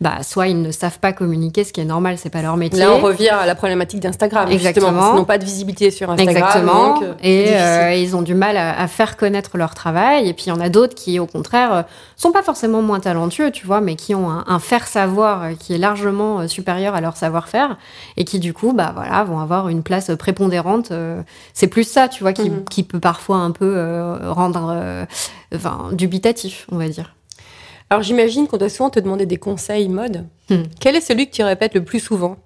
bah, soit ils ne savent pas communiquer, ce qui est normal, c'est pas leur métier. Là, on revient à la problématique d'Instagram. Exactement. Justement, ils n'ont pas de visibilité sur Instagram. Exactement. donc, euh, et euh, ils ont du mal à, à faire connaître leur travail. Et puis il y en a d'autres qui, au contraire, sont pas forcément moins talentueux, tu vois, mais qui ont un, un faire savoir euh, qui est largement supérieur à leur savoir-faire et qui du coup, bah voilà, vont avoir une place prépondérante. Euh, c'est plus ça, tu vois, qui, Mhm. qui peut parfois un peu euh, rendre, euh, enfin, dubitatif, on va dire. Alors, j'imagine qu'on doit souvent te demander des conseils mode. Hmm. Quel est celui que tu répètes le plus souvent?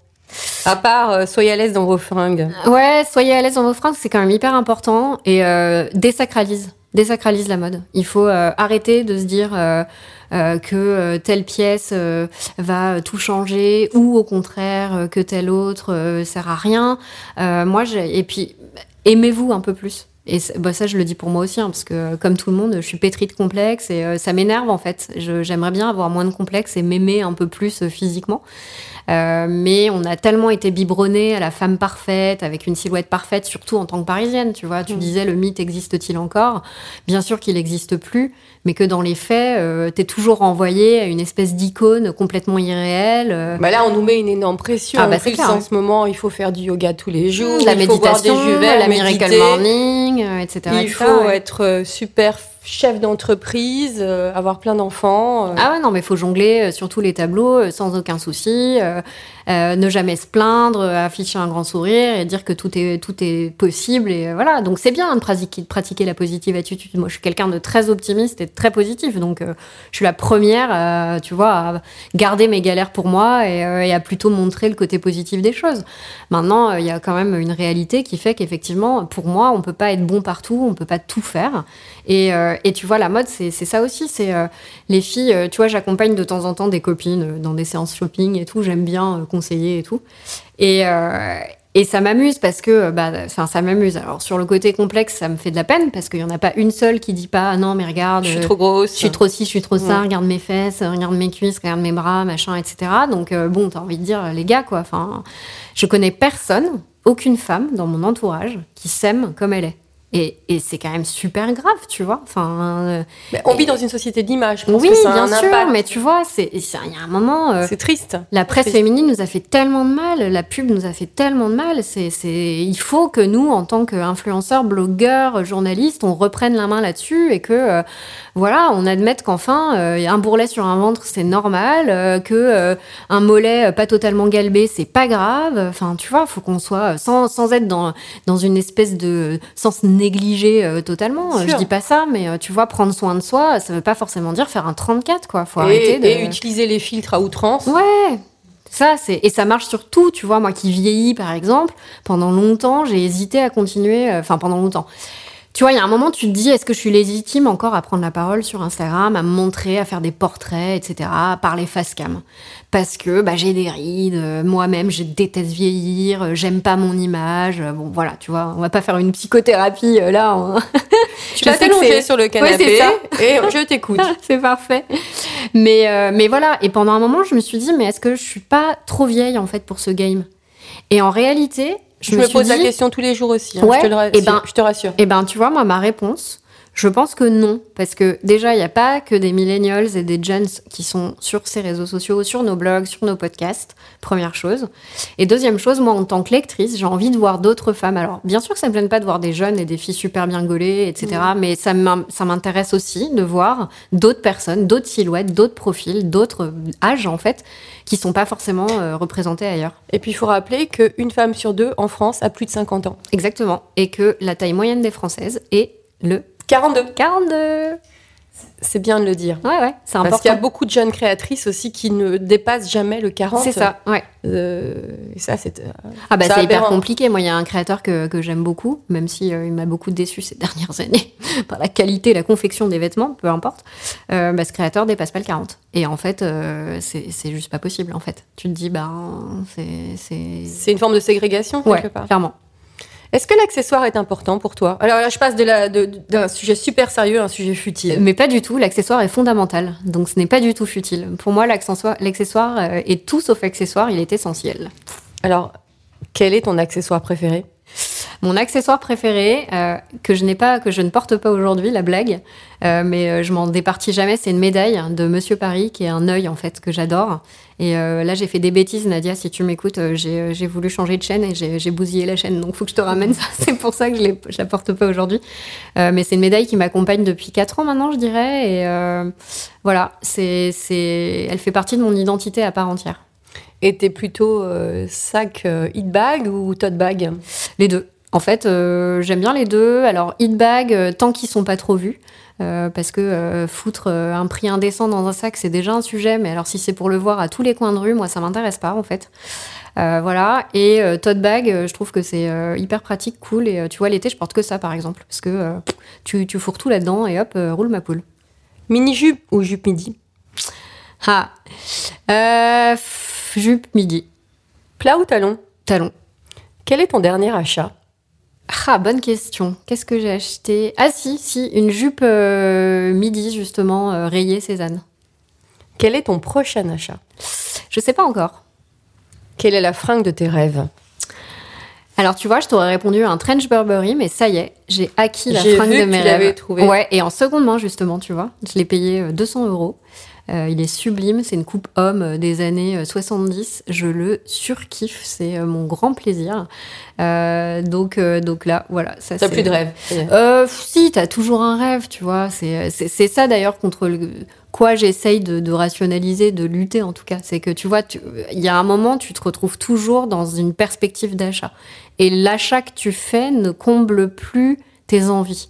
À part euh, soyez à l'aise dans vos fringues. Ouais, soyez à l'aise dans vos fringues, c'est quand même hyper important. Et euh, désacralise. Désacralise la mode. Il faut euh, arrêter de se dire que euh, telle pièce euh, va tout changer ou au contraire euh, que telle autre euh, sert à rien. Euh, moi, et puis aimez-vous un peu plus. Et ça, bah, je le dis pour moi aussi, hein, parce que euh, comme tout le monde, je suis pétrie de complexes et euh, ça m'énerve en fait. J'aimerais bien avoir moins de complexes et m'aimer un peu plus euh, physiquement. Euh, mais on a tellement été biberonné à la femme parfaite, avec une silhouette parfaite, surtout en tant que parisienne, tu vois. Tu Mm. disais, le mythe existe-t-il encore? Bien sûr qu'il n'existe plus, mais que dans les faits, euh, t'es toujours renvoyé à une espèce d'icône complètement irréelle. euh, Bah là, on nous met une énorme pression. Ah, bah, en c'est plus, clair, en hein. ce moment, il faut faire du yoga tous les jours. la il faut boire des méditation, la miracle morning, etc. Il etc., faut ouais. être super chef d'entreprise, euh, avoir plein d'enfants. euh. Ah ouais, non, mais faut jongler euh, sur tous les tableaux sans aucun souci, euh, ne jamais se plaindre, euh, afficher un grand sourire et dire que tout est, tout est possible. Et euh, voilà, donc c'est bien de pratiquer, de pratiquer la positive attitude. Moi, je suis quelqu'un de très optimiste et de très positif, donc je suis la première, tu vois, à garder mes galères pour moi et, et à plutôt montrer le côté positif des choses. Maintenant, il y a quand même une réalité qui fait qu'effectivement, pour moi, on peut pas être bon partout, on peut pas tout faire. Et, et tu vois, la mode, c'est ça aussi. C'est les filles, tu vois, j'accompagne de temps en temps des copines dans des séances shopping et tout. J'aime bien conseiller et tout. Et, euh, et ça m'amuse parce que, bah, enfin, ça m'amuse. Alors, sur le côté complexe, ça me fait de la peine parce qu'il y en a pas une seule qui dit pas, ah non, mais regarde. je suis euh, trop grosse. je suis trop ci, je suis trop ça, Ouais. regarde mes fesses, regarde mes cuisses, regarde mes bras, machin, etc. Donc, euh, bon, t'as envie de dire, les gars, quoi. Enfin, je connais personne, aucune femme dans mon entourage qui s'aime comme elle est. Et, et c'est quand même super grave, tu vois. Enfin, euh, Mais on vit dans une société d'image. Oui, que ça a bien sûr, impact. mais tu vois, c'est il y a un moment. euh, C'est triste. la presse triste. féminine nous a fait tellement de mal, la pub nous a fait tellement de mal. C'est, il faut que nous, en tant qu'influenceurs, blogueurs, journalistes, on reprenne la main là-dessus et que, euh, voilà, on admette qu'enfin, un bourrelet sur un ventre, c'est normal, que un mollet pas totalement galbé, c'est pas grave. Enfin, tu vois, faut qu'on soit sans, sans être dans dans une espèce de sens négliger euh, totalement. Sûr. Je dis pas ça, mais euh, tu vois, prendre soin de soi, ça veut pas forcément dire faire un 34, quoi. Faut et, arrêter de. et utiliser les filtres à outrance. Ouais. Ça, c'est et ça marche sur tout, tu vois. Moi qui vieillis, par exemple, pendant longtemps, j'ai hésité à continuer. euh, Enfin, pendant longtemps. Tu vois, il y a un moment, tu te dis, est-ce que je suis légitime encore à prendre la parole sur Instagram, à me montrer, à faire des portraits, etc., à parler face cam? Parce que bah, j'ai des rides, euh, moi-même, je déteste vieillir, euh, j'aime pas mon image. euh, Bon, voilà, tu vois, on va pas faire une psychothérapie là. on- [LAUGHS] Tu Je vas t'allonger sur le canapé [LAUGHS] et je t'écoute. [LAUGHS] c'est parfait. Mais, mais voilà, et pendant un moment, je me suis dit, mais est-ce que je suis pas trop vieille en fait pour ce game? Et en réalité, je, Je me, pose la question tous les jours aussi. hein, Ouais, je, te le rassure, eh ben- je te rassure. Eh ben, tu vois, moi, ma réponse, je pense que non. Parce que déjà, il n'y a pas que des millennials et des gens qui sont sur ces réseaux sociaux, sur nos blogs, sur nos podcasts, première chose. Et deuxième chose, moi, en tant que lectrice, j'ai envie de voir d'autres femmes. Alors, bien sûr que ça me gêne pas de voir des jeunes et des filles super bien gaulées, etc. Mais ça m'in- ça m'intéresse aussi de voir d'autres personnes, d'autres silhouettes, d'autres profils, d'autres âges, en fait, qui sont pas forcément euh, représentés ailleurs. Et puis il faut rappeler qu'une femme sur deux en France a plus de 50 ans. Exactement. Et que la taille moyenne des Françaises est le 42. 42. C'est bien de le dire. Ouais, ouais, c'est important. Parce qu'il y a beaucoup de jeunes créatrices aussi qui ne dépassent jamais le 40. C'est ça, ouais. Euh, et ça, c'est. euh, Ah bah c'est hyper compliqué. Moi, il y a un créateur que, que j'aime beaucoup, même si euh, il m'a beaucoup déçu ces [LAUGHS] dernières années [LAUGHS] par la qualité, la confection des vêtements, peu importe. Euh, bah, ce créateur dépasse pas le 40. Et en fait, c'est juste pas possible. En fait, tu te dis bah c'est c'est une forme de ségrégation, ouais, quelque part. clairement. Est-ce que l'accessoire est important pour toi? Alors là, je passe de la- de- d'un sujet super sérieux à un sujet futile. Mais pas du tout. L'accessoire est fondamental, donc ce n'est pas du tout futile. Pour moi, l'accessoire, l'accessoire euh, est tout sauf accessoire. Il est essentiel. Alors, quel est ton accessoire préféré? Mon accessoire préféré, euh, que je n'ai pas, que je ne porte pas aujourd'hui, la blague, euh, mais euh, je m'en départis jamais, c'est une médaille de Monsieur Paris, qui est un œil en fait que j'adore. Et euh, là, j'ai fait des bêtises, Nadia, si tu m'écoutes, j'ai voulu changer de chaîne et j'ai bousillé la chaîne, donc faut que je te ramène ça. [LAUGHS] c'est pour ça que je, je la porte pas aujourd'hui. Mais c'est une médaille qui m'accompagne depuis 4 ans maintenant, je dirais. Et voilà, c'est, c'est, elle fait partie de mon identité à part entière. Et t'es plutôt euh, sac euh, hit bag ou tote bag? Les deux. En fait, euh, j'aime bien les deux. Alors, hit bag, euh, tant qu'ils sont pas trop vus. euh, parce que euh, foutre un prix indécent dans un sac, c'est déjà un sujet. Mais alors, si c'est pour le voir à tous les coins de rue, moi, ça m'intéresse pas, en fait. Euh, voilà. Et euh, tote bag, je trouve que c'est euh, hyper pratique, cool. Et euh, tu vois, l'été, je porte que ça, par exemple. Parce que euh, tu, tu fourres tout là-dedans et hop, roule ma poule. Mini jupe ou jupe midi? Ah. Euh, jupe midi. Plat ou talon? Talon. Quel est ton dernier achat? Ah, bonne question. Qu'est-ce que j'ai acheté? Ah si, si, une jupe euh, midi, justement, euh, rayée Cézanne. Quel est ton prochain achat? Je sais pas encore. Quelle est la fringue de tes rêves? Alors, tu vois, je t'aurais répondu à un trench Burberry, mais ça y est, j'ai acquis la fringue vu de que mes tu l'avais rêves. trouvé. Ouais, et en seconde main, justement, tu vois. Je l'ai payé euh, 200 euros. Euh, il est sublime, c'est une coupe homme euh, des années euh, 70. Je le surkiffe, c'est euh, mon grand plaisir. Euh, donc, euh, donc là, voilà. Ça, T'as plus de rêve. Euh, si, t'as toujours un rêve, tu vois. C'est c'est- c'est ça d'ailleurs contre le, quoi j'essaye de, de rationaliser, de lutter en tout cas. C'est que tu vois, il y a un moment, tu te retrouves toujours dans une perspective d'achat. Et l'achat que tu fais ne comble plus tes envies.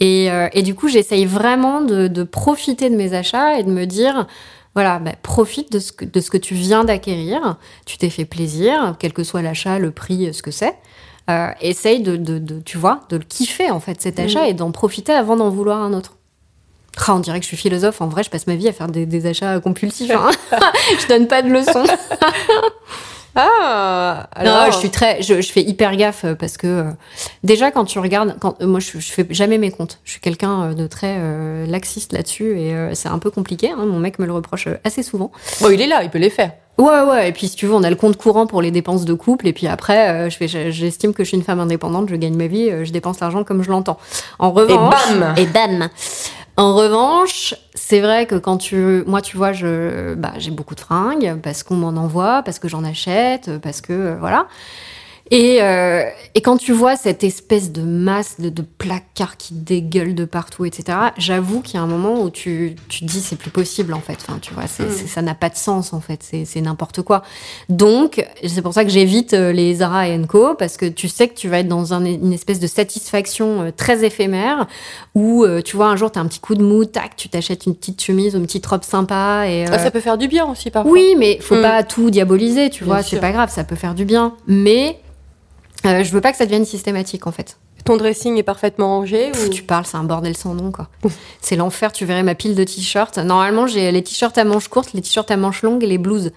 Et, euh, et du coup, j'essaye vraiment de, de profiter de mes achats et de me dire, voilà, bah, profite de ce, que, de ce que tu viens d'acquérir. Tu t'es fait plaisir, quel que soit l'achat, le prix, ce que c'est. Euh, essaye de, de, de- tu vois, de le kiffer en fait cet achat et d'en profiter avant d'en vouloir un autre. Ah, on dirait que je suis philosophe. En vrai, je passe ma vie à faire des, des achats compulsifs. hein. [LAUGHS] [LAUGHS] je donne pas de leçons. [LAUGHS] Ah alors, Non, je suis très, je, je fais hyper gaffe euh, parce que euh, déjà quand tu regardes, quand euh, moi je, je fais jamais mes comptes. Je suis quelqu'un de très euh, laxiste là-dessus et c'est un peu compliqué. hein. Mon mec me le reproche assez souvent. Bon, il est là, il peut les faire. Ouais, ouais. Et puis si tu veux, on a le compte courant pour les dépenses de couple et puis après, je fais, je- j'estime que je suis une femme indépendante, je gagne ma vie, je dépense l'argent comme je l'entends. En revanche, bam et bam. En revanche, c'est vrai que quand tu, moi, tu vois, je, bah, j'ai beaucoup de fringues parce qu'on m'en envoie, parce que j'en achète, parce que euh, voilà. Et, euh, et quand tu vois cette espèce de masse de, de placards qui dégueulent de partout, etc., j'avoue qu'il y a un moment où tu, tu te dis c'est plus possible en fait. Enfin, tu vois, Mm. ça n'a pas de sens en fait. C'est c'est n'importe quoi. Donc, c'est pour ça que j'évite euh, les Zara et Co parce que tu sais que tu vas être dans un- une espèce de satisfaction euh, très éphémère où tu vois un jour t'as un petit coup de mou, tac, tu t'achètes une petite chemise ou une petite robe sympa et Ah, euh, ça peut faire du bien aussi parfois. oui, mais faut Mm. pas tout diaboliser, tu vois, c'est pas grave, ça peut faire du bien. Mais je veux pas que ça devienne systématique en fait. Ton dressing est parfaitement rangé Pff, ou... tu parles, c'est un bordel sans nom quoi. c'est l'enfer, tu verrais ma pile de t-shirts. Normalement, j'ai les t-shirts à manches courtes, les t-shirts à manches longues et les blouses.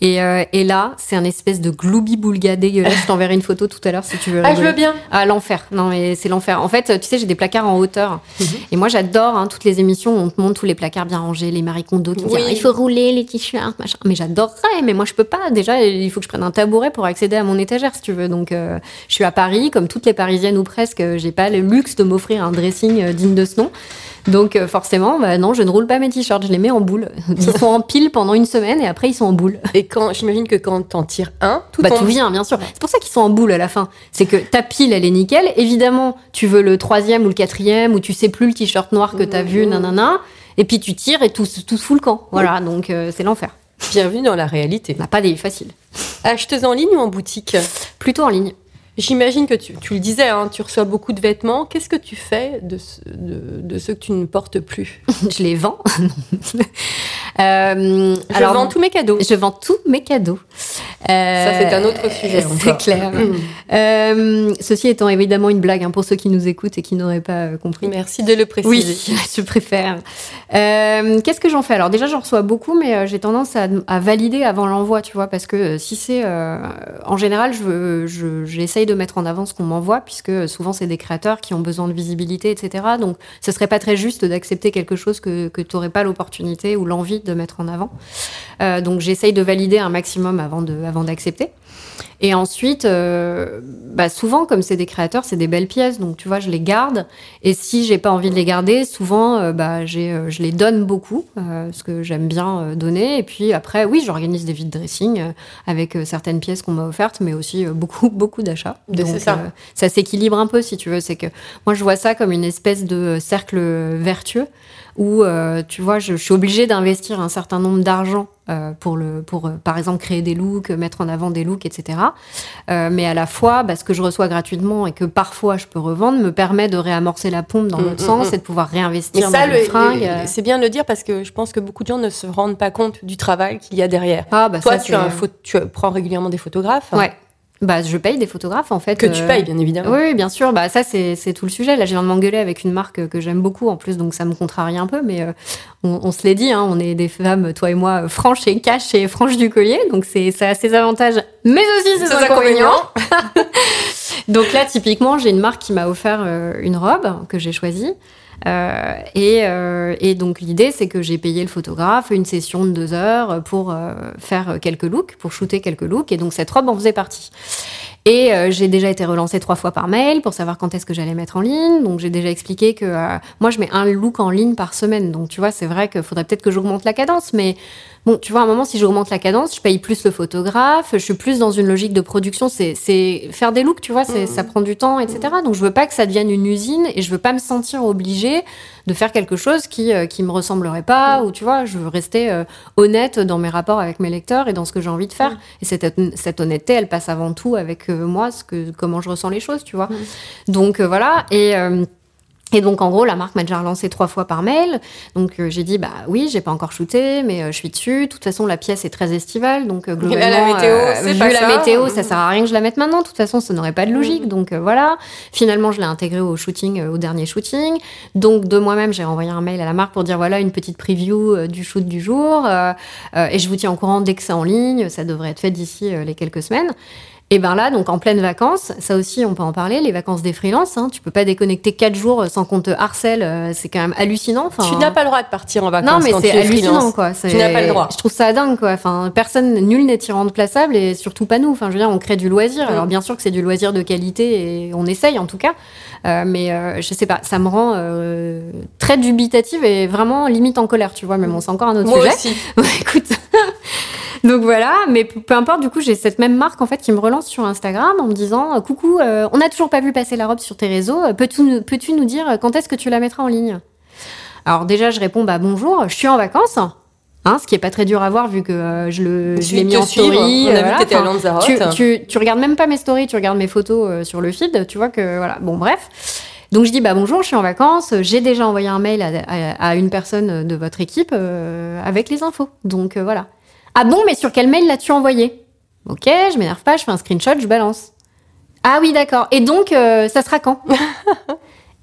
Et, euh, et là, c'est un espèce de gloubi-boulga dégueulasse. je t'enverrai une photo tout à l'heure si tu veux. Ah, je veux bien. Ah, l'enfer. Non, mais c'est l'enfer. En fait, tu sais, j'ai des placards en hauteur. Mhm. Et moi, j'adore hein, toutes les émissions où on te montre tous les placards bien rangés, les Marie Kondo qui Oui. disent Ah, il faut rouler les t-shirts, machin. Mais j'adorerais, mais moi, je peux pas. Déjà, il faut que je prenne un tabouret pour accéder à mon étagère, si tu veux. Donc, euh, je suis à Paris, comme toutes les Parisiennes ou presque, euh, j'ai pas le luxe de m'offrir un dressing euh, digne de ce nom. Donc, euh, forcément, bah, non, je ne roule pas mes t-shirts, je les mets en boule. [LAUGHS] Ils sont en pile pendant une semaine et après, ils sont en boule. Et quand j'imagine que quand t'en tires un, tout Bah, tout vient, bien sûr. C'est pour ça qu'ils sont en boule à la fin. C'est que ta pile, elle est nickel. Évidemment, tu veux le troisième ou le quatrième, ou tu sais plus le t-shirt noir que t'as vu, nanana. Et puis tu tires et tout, tout se fout le camp. Voilà, donc euh, c'est l'enfer. Bienvenue dans la réalité. On n'a pas des faciles. Acheteuse en ligne ou en boutique? Plutôt en ligne. J'imagine que tu, tu le disais, hein, tu reçois beaucoup de vêtements. Qu'est-ce que tu fais de, ce- de, de ceux que tu ne portes plus? [LAUGHS] Je les vends. Euh, Je alors, vends tous mes cadeaux. Je vends tous mes cadeaux. Euh, Ça, c'est un autre sujet [LAUGHS] C'est clair. Mm. Euh, ceci étant évidemment une blague hein, pour ceux qui nous écoutent et qui n'auraient pas euh, compris. Merci de le préciser. Oui, [LAUGHS] je préfère. Euh, Qu'est-ce que j'en fais? Alors déjà, j'en reçois beaucoup, mais euh, j'ai tendance à, à valider avant l'envoi, tu vois, parce que si c'est... euh, en général, je veux- je- j'essaye de mettre en avant ce qu'on m'envoie, puisque souvent, c'est des créateurs qui ont besoin de visibilité, etc. Donc, ce serait pas très juste d'accepter quelque chose que, que tu n'aurais pas l'opportunité ou l'envie de mettre en avant. Euh, donc, j'essaye de valider un maximum avant de- avant d'accepter. Et ensuite, euh, bah souvent, comme c'est des créateurs, c'est des belles pièces, donc tu vois, je les garde. Et si j'ai pas envie de les garder, souvent, euh, bah, j'ai, euh, je les donne beaucoup, parce que j'aime bien donner. Et puis après, oui, j'organise des vides dressing avec certaines pièces qu'on m'a offertes, mais aussi beaucoup, [LAUGHS] beaucoup d'achats. C'est ça. ça s'équilibre un peu, si tu veux. C'est que moi, je vois ça comme une espèce de cercle vertueux où, tu vois, je, je suis obligée d'investir un certain nombre d'argent pour, le, pour euh, par exemple, créer des looks, mettre en avant des looks, etc. Euh, mais à la fois, bah, ce que je reçois gratuitement et que parfois je peux revendre me permet de réamorcer la pompe dans Mm, l'autre mm, sens mm. et de pouvoir Mais réinvestir ça, dans le- les fringues. le- euh. c'est bien de le dire parce que je pense que beaucoup de gens ne se rendent pas compte du travail qu'il y a derrière. Ah, bah, Toi, ça, tu, as un tu prends régulièrement des photographes hein, Ouais. Bah, je paye des photographes, en fait. que tu euh, payes, bien évidemment. Oui, oui, bien sûr. Bah, ça, c'est tout le sujet. Là, je viens de m'engueuler avec une marque que j'aime beaucoup, en plus, donc ça me contrarie un peu. Mais euh, on, on se l'est dit, hein, on est des femmes, toi et moi, franches et cash et franches du collier. Donc, c'est ça a ses avantages, mais aussi ses Ses inconvénients. [LAUGHS] donc là, typiquement, j'ai une marque qui m'a offert euh, une robe que j'ai choisie. Euh, et, euh, et donc l'idée, c'est que j'ai payé le photographe une session de deux heures pour euh, faire quelques looks, pour shooter quelques looks. Et donc cette robe en faisait partie. Et j'ai déjà été relancée trois fois par mail pour savoir quand est-ce que j'allais mettre en ligne. Donc j'ai déjà expliqué que moi je mets un look en ligne par semaine. Donc tu vois, c'est vrai qu'il faudrait peut-être que j'augmente la cadence, mais bon, tu vois, à un moment si j'augmente la cadence, je paye plus le photographe, je suis plus dans une logique de production. C'est c'est faire des looks, tu vois, c'est ça prend du temps, etc. Donc je veux pas que ça devienne une usine et je veux pas me sentir obligée de faire quelque chose qui euh, qui me ressemblerait pas ou tu vois, je veux rester euh, honnête dans mes rapports avec mes lecteurs et dans ce que j'ai envie de faire. Et cette, cette honnêteté, elle passe avant tout avec euh, moi, ce que, comment je ressens les choses, tu vois. Donc euh, voilà. Et, et donc en gros, la marque m'a déjà relancé trois fois par mail. Donc euh, j'ai dit bah oui, j'ai pas encore shooté, mais euh, je suis dessus. De toute façon, la pièce est très estivale, donc euh, globalement, la météo, euh, vu pas la ça. météo, ça sert à rien que je la mette maintenant. De toute façon, ça n'aurait pas de logique. Mhm. Donc voilà. Finalement, je l'ai intégré au shooting, au dernier shooting. Donc de moi-même, j'ai envoyé un mail à la marque pour dire voilà une petite preview du shoot du jour. Et je vous tiens au courant dès que c'est en ligne. Ça devrait être fait d'ici les quelques semaines. Et ben là, donc en pleine vacances, ça aussi, on peut en parler, les vacances des freelances. Hein, tu peux pas déconnecter quatre jours sans qu'on te harcèle. euh, c'est quand même hallucinant. Enfin, Tu n'as pas le droit de partir en vacances non, mais c'est hallucinant, freelance. quoi. Tu n'as pas le droit. Je trouve ça dingue, quoi. Enfin, personne, nul n'est irremplaçable et surtout pas nous. Enfin, je veux dire, on crée du loisir. Mm. Alors, bien sûr que c'est du loisir de qualité et on essaye, en tout cas. Euh, mais euh, je sais pas, ça me rend euh, très dubitative et vraiment limite en colère, tu vois. Mais bon, c'est encore un autre Moi sujet. aussi. Ouais, [LAUGHS] écoute. Donc voilà, mais peu importe, du coup, j'ai cette même marque en fait qui me relance sur Instagram en me disant euh, Coucou, euh, on n'a toujours pas vu passer la robe sur tes réseaux, euh, peux-tu nous, peux-tu nous dire quand est-ce que tu la mettras en ligne? Alors déjà, je réponds Bah bonjour, je suis en vacances. Hein, ce qui est pas très dur à voir vu que euh, je le je l'ai mis en suivre, story. on a vu voilà. que t'étais à Enfin, Lanzarote. tu, tu, tu regardes même pas mes stories, tu regardes mes photos euh, sur le feed, tu vois que voilà. Bon bref. Donc je dis bah bonjour, je suis en vacances, j'ai déjà envoyé un mail à, à- à une personne de votre équipe euh, avec les infos. Donc voilà. Ah bon, mais sur quel mail l'as-tu envoyé? Ok, je m'énerve pas, je fais un screenshot, je balance. Ah oui, d'accord. Et donc euh, ça sera quand? [LAUGHS]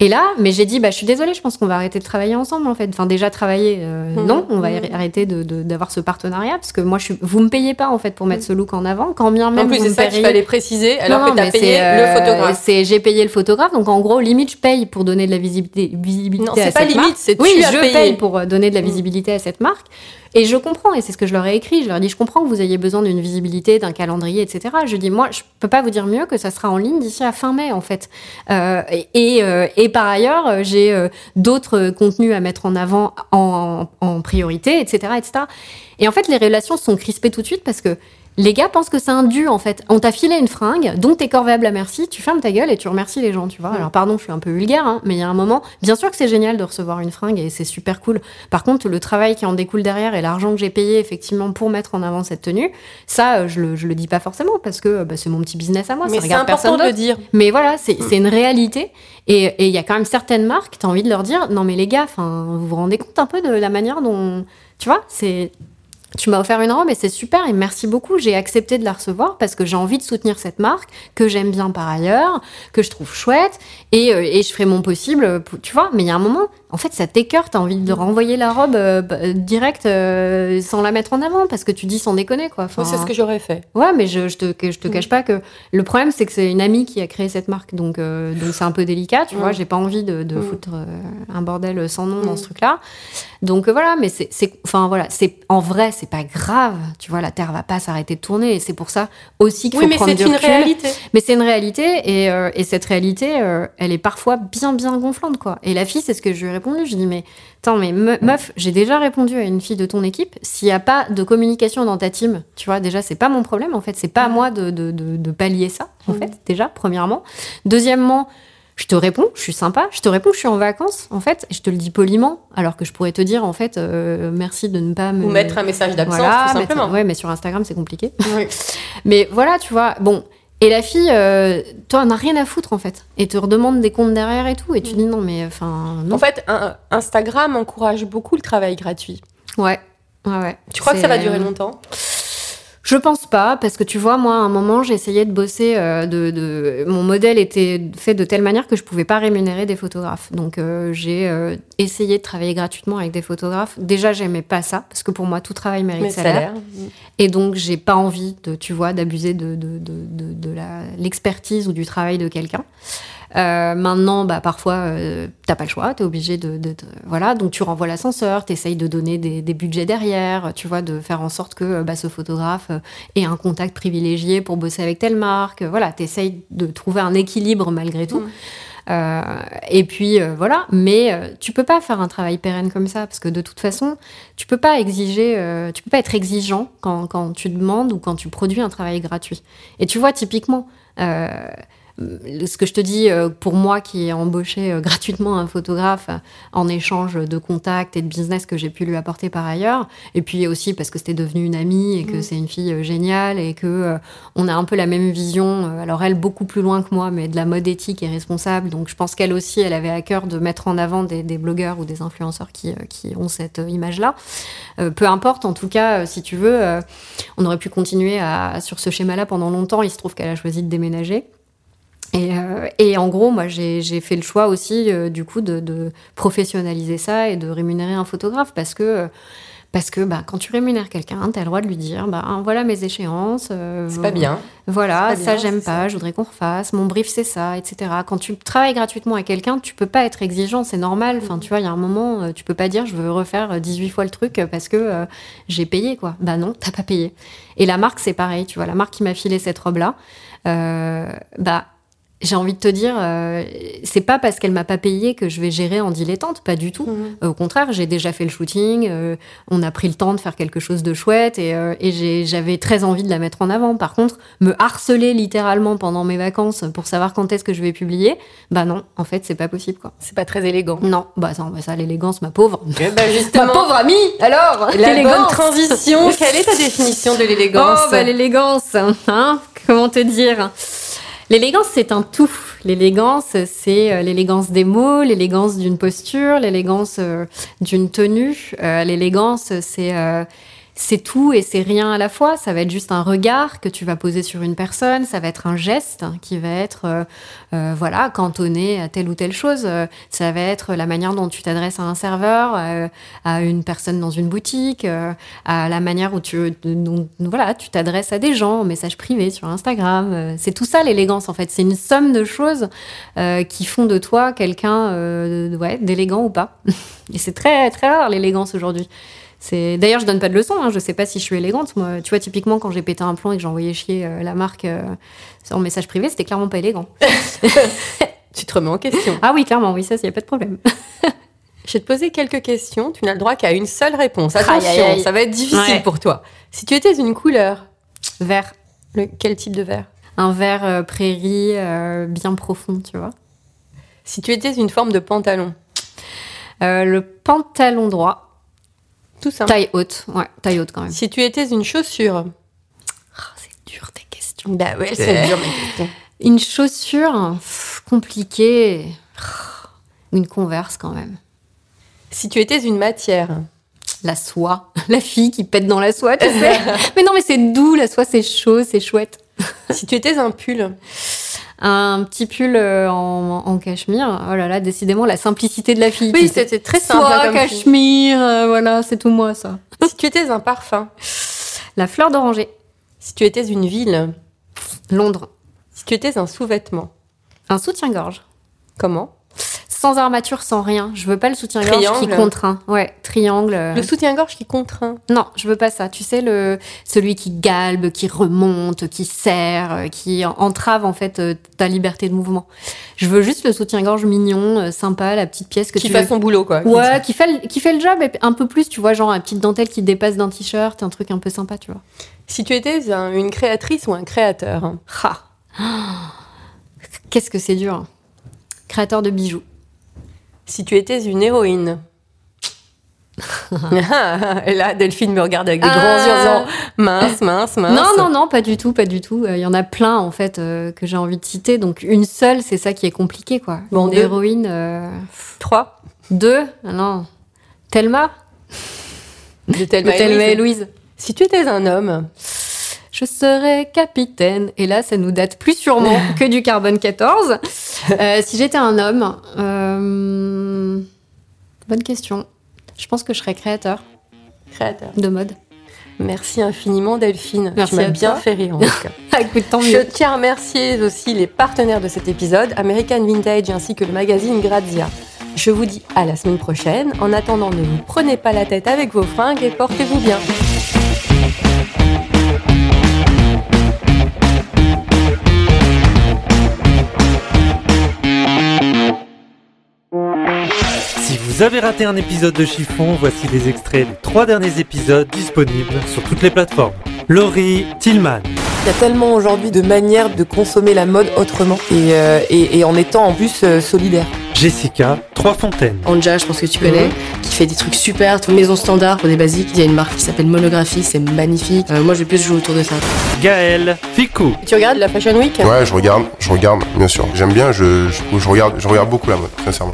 Et là, mais j'ai dit, bah, je suis désolée, je pense qu'on va arrêter de travailler ensemble, en fait. Enfin, déjà, travailler, euh, Mhm. non, on va Mhm. arrêter de- de- d'avoir ce partenariat, parce que moi, je suis, vous me payez pas, en fait, pour mettre ce look en avant, quand bien même En plus, c'est ça qu'il fallait préciser, alors Non, que t'as payé le euh, photographe. C'est, j'ai payé le photographe, donc en gros, limite, je paye pour donner de la visibilité, visibilité Non, à c'est pas cette limite, marque. c'est Oui, je paye pour donner de la visibilité à cette marque. Et je comprends, et c'est ce que je leur ai écrit. Je leur ai dit, je comprends que vous ayez besoin d'une visibilité, d'un calendrier, etc. Je dis, moi, je peux pas vous dire mieux que ça sera en ligne d'ici à fin mai, en fait. Euh, et, et, euh, par ailleurs, euh, j'ai euh, d'autres contenus à mettre en avant en, en priorité, etc., etc. Et en fait, les relations sont crispées tout de suite parce que les gars pensent que c'est un dû, en fait. On t'a filé une fringue, donc t'es corvéable à merci, tu fermes ta gueule et tu remercies les gens, tu vois. Alors, pardon, je suis un peu vulgaire, hein, mais il y a un moment, bien sûr que c'est génial de recevoir une fringue et c'est super cool. Par contre, le travail qui en découle derrière et l'argent que j'ai payé, effectivement, pour mettre en avant cette tenue, ça, euh, je le, je le dis pas forcément parce que bah, c'est mon petit business à moi, Mais ça c'est regarde important personne de le dire. Mais voilà, c'est c'est une réalité. Et il y a quand même certaines marques, tu as envie de leur dire non, mais les gars, vous vous rendez compte un peu de la manière dont. Tu vois, c'est. Tu m'as offert une robe et c'est super et merci beaucoup. J'ai accepté de la recevoir parce que j'ai envie de soutenir cette marque que j'aime bien par ailleurs, que je trouve chouette et, euh, et je ferai mon possible. Pour, tu vois, mais il y a un moment, en fait, ça t'écœure. T'as envie de renvoyer la robe euh, bah, direct euh, sans la mettre en avant parce que tu dis sans déconner quoi. Enfin, c'est ce que j'aurais fait. Ouais, mais je, je te, je te Mm. cache pas que le problème, c'est que c'est une amie qui a créé cette marque. Donc, euh, donc c'est un peu délicat, tu Mm. vois. J'ai pas envie de, de Mm. foutre un bordel sans nom dans Mm. ce truc-là. Donc, voilà, mais c'est, c'est- enfin, voilà, c'est, en vrai, c'est pas grave. Tu vois, la Terre va pas s'arrêter de tourner. Et c'est pour ça aussi qu'il Oui, faut mais prendre c'est du une recul. réalité. Mais c'est une réalité et, euh, et cette réalité, euh, elle est parfois bien bien gonflante quoi. Et la fille, c'est ce que je lui ai répondu. Je lui ai dit mais attends mais me- meuf, j'ai déjà répondu à une fille de ton équipe. S'il n'y a pas de communication dans ta team, tu vois déjà c'est pas mon problème en fait. C'est pas à moi de, de, de, de pallier ça en fait déjà premièrement. Deuxièmement. Je te réponds, je suis sympa, je te réponds, je suis en vacances, en fait, et je te le dis poliment, alors que je pourrais te dire, en fait, euh, merci de ne pas me... Ou mettre un message d'absence, Voilà, tout mettre- simplement. ouais, mais sur Instagram, c'est compliqué. Oui. [LAUGHS] Mais voilà, tu vois, bon. Et la fille, euh, toi, n'a rien à foutre en fait. Et te redemande des comptes derrière et tout. Et tu dis non, mais enfin. En fait, un- Instagram encourage beaucoup le travail gratuit. ouais. Ouais, ouais. Tu crois que ça va durer longtemps? Je pense pas, parce que tu vois, moi, à un moment, j'ai essayé de bosser. euh, de, de- Mon modèle était fait de telle manière que je pouvais pas rémunérer des photographes. Donc, euh, j'ai euh, essayé de travailler gratuitement avec des photographes. Déjà, j'aimais pas ça, parce que pour moi, tout travail mérite Mais salaire. salaire. Et donc, j'ai pas envie de, tu vois, d'abuser de, de, de, de, de la- l'expertise ou du travail de quelqu'un. Euh, maintenant, bah, parfois, euh, t'as pas le choix, t'es obligé de, de- de- Voilà, donc tu renvoies l'ascenseur, t'essayes de donner des, des budgets derrière, tu vois, de faire en sorte que euh, bah, ce photographe euh, ait un contact privilégié pour bosser avec telle marque. Voilà, t'essayes de trouver un équilibre malgré tout. Mm. Euh, et puis euh, voilà, mais euh, tu peux pas faire un travail pérenne comme ça parce que de toute façon, tu peux pas exiger, tu peux pas être exigeant quand, quand tu demandes ou quand tu produis un travail gratuit. Et tu vois typiquement. Ce que je te dis, euh, pour moi qui ai embauché euh, [LAUGHS] gratuitement un photographe euh, en échange de contacts et de business que j'ai pu lui apporter par ailleurs, et puis aussi parce que c'était devenu une amie et que Mm. c'est une fille géniale et que euh, on a un peu la même vision. alors elle beaucoup plus loin que moi, mais de la mode éthique et responsable. Donc je pense qu'elle aussi, elle avait à cœur de mettre en avant des, des blogueurs ou des influenceurs qui, qui ont cette image-là. Euh, peu importe, en tout cas, si tu veux, euh, on aurait pu continuer à, sur ce schéma-là pendant longtemps. Il se trouve qu'elle a choisi de déménager. Et, euh, et en gros, moi, j'ai fait le choix aussi, euh, du coup, de, de professionnaliser ça et de rémunérer un photographe parce que, euh, parce que bah, quand tu rémunères quelqu'un, tu as le droit de lui dire bah, hein, voilà mes échéances. euh, C'est pas bien. Voilà, pas ça, j'aime pas, je voudrais qu'on refasse. Mon brief, c'est ça, etc. Quand tu travailles gratuitement avec quelqu'un, tu peux pas être exigeant, c'est normal. Enfin, tu vois, il y a un moment, euh, tu peux pas dire je veux refaire euh, 18 fois le truc euh, parce que euh, j'ai payé, quoi. Bah non, t'as pas payé. Et la marque, c'est pareil, tu vois, la marque qui m'a filé cette robe-là, euh, bah j'ai envie de te dire, euh, c'est pas parce qu'elle m'a pas payé que je vais gérer en dilettante, pas du tout. Euh, au contraire, j'ai déjà fait le shooting, euh, on a pris le temps de faire quelque chose de chouette et, euh, et j'ai- j'avais très envie de la mettre en avant. Par contre, me harceler littéralement pendant mes vacances pour savoir quand est-ce que je vais publier, bah non, en fait, c'est pas possible quoi. C'est pas très élégant. Non, bah ça, bah ça l'élégance, ma pauvre. Eh ben, [LAUGHS] Ma justement, pauvre amie, alors la bonne l'élégance. transition. Quelle est ta définition de l'élégance Oh, bah l'élégance, hein Comment te dire? L'élégance, c'est un tout. L'élégance, c'est euh, l'élégance des mots, l'élégance d'une posture, l'élégance euh, d'une tenue. Euh, l'élégance, c'est c'est tout et c'est rien à la fois. Ça va être juste un regard que tu vas poser sur une personne, ça va être un geste qui va être euh, euh, voilà cantonné à telle ou telle chose. Euh, Ça va être la manière dont tu t'adresses à un serveur, à une personne dans une boutique, à la manière où tu dont- voilà tu t'adresses à des gens en message privé sur Instagram. C'est tout ça l'élégance en fait. C'est une somme de choses qui font de toi quelqu'un ouais, d'élégant ou pas. [LAUGHS] Et c'est très très rare l'élégance aujourd'hui. C'est d'ailleurs je donne pas de leçons. Hein, je sais pas si je suis élégante. Moi, tu vois typiquement quand j'ai pété un plomb et que j'ai envoyé chier euh, la marque euh, en message privé, c'était clairement pas élégant. [LAUGHS] Tu te remets en question. Ah oui clairement oui ça y a pas de problème. [LAUGHS] Je vais te poser quelques questions. Tu n'as le droit qu'à une seule réponse. Attention, aïe, aïe. ça va être difficile Ouais. pour toi. Si tu étais une couleur, Vert, le- quel type de vert? Un vert euh, prairie euh, bien profond, tu vois. Si tu étais une forme de pantalon, Euh, le pantalon droit, tout taille haute, ouais taille haute quand même. Si tu étais une chaussure, Ah, c'est dur tes questions. bah ouais, c'est dur mes questions. Une chaussure pff, compliquée. Ah, Une converse quand même. Si tu étais une matière, La soie. La fille qui pète dans la soie, tu sais. [LAUGHS] mais non, mais c'est doux, la soie, c'est chaud, c'est chouette. si tu étais un pull, Un petit pull euh, en, en cachemire. Oh là là, décidément, la simplicité de la fille. Oui, c'était très simple, Soie, hein, comme cachemire, euh, voilà, c'est tout moi, ça. [LAUGHS] si tu étais un parfum, La fleur d'oranger. si tu étais une ville, Londres. si tu étais un sous-vêtement, Un soutien-gorge. comment? Sans armature, sans rien. Je veux pas le soutien-gorge qui contraint. Ouais, triangle. euh. Le soutien-gorge qui contraint. Non, je veux pas ça. Tu sais, le celui qui galbe, qui remonte, qui serre, euh, qui en- entrave en fait euh, ta liberté de mouvement. Je veux juste le soutien-gorge mignon, sympa, la petite pièce que Qui tu fait son boulot, quoi. Ouais, qui fait, le, qui fait le job et un peu plus, tu vois, genre la petite dentelle qui dépasse d'un t-shirt, un truc un peu sympa, tu vois. Si tu étais un- une créatrice ou un créateur, Ha. [GASPS] Qu'est-ce que c'est dur. Créateur de bijoux. Si tu étais une héroïne. [LAUGHS] Et là, Delphine me regarde avec des Ah. grands yeux en disant mince, mince, mince. Non, non, non, pas du tout, pas du tout. Il y en a plein, en fait, euh, que j'ai envie de citer. Donc, une seule, c'est ça qui est compliqué, quoi. Bon, Une deux. héroïne. euh, Trois. Deux Ah Non. Thelma? De Thelma De et Thelma et Louise. Louise. Si tu étais un homme, Je serais capitaine. Et là, ça nous date plus sûrement [LAUGHS] que du carbone 14. Euh, si j'étais un homme, euh, bonne question. Je pense que je serais créateur créateur. de mode. Merci infiniment, Delphine. Merci tu m'as bien toi. fait rire, en tout cas. [LAUGHS] Ah, écoute, tant Je tiens à remercier aussi les partenaires de cet épisode, American Vintage ainsi que le magazine Grazia. Je vous dis à la semaine prochaine. En attendant, ne vous prenez pas la tête avec vos fringues et portez-vous bien. Si vous avez raté un épisode de Chiffon, voici les extraits des trois derniers épisodes disponibles sur toutes les plateformes. Laurie Tillman, Il y a tellement aujourd'hui de manières de consommer la mode autrement et, euh, et, et en étant en plus euh, solidaire. Jessica Troisfontaine, Anja, je pense que tu connais, qui fait des trucs super, maison standard pour des basiques. Il y a une marque qui s'appelle Monographie, c'est magnifique. Euh, moi, je vais plus jouer autour de ça. Gaël Ficou, Tu regardes la Fashion Week? Ouais, je regarde, je regarde, bien sûr. J'aime bien, je, je, je regarde, je regarde beaucoup la mode, sincèrement.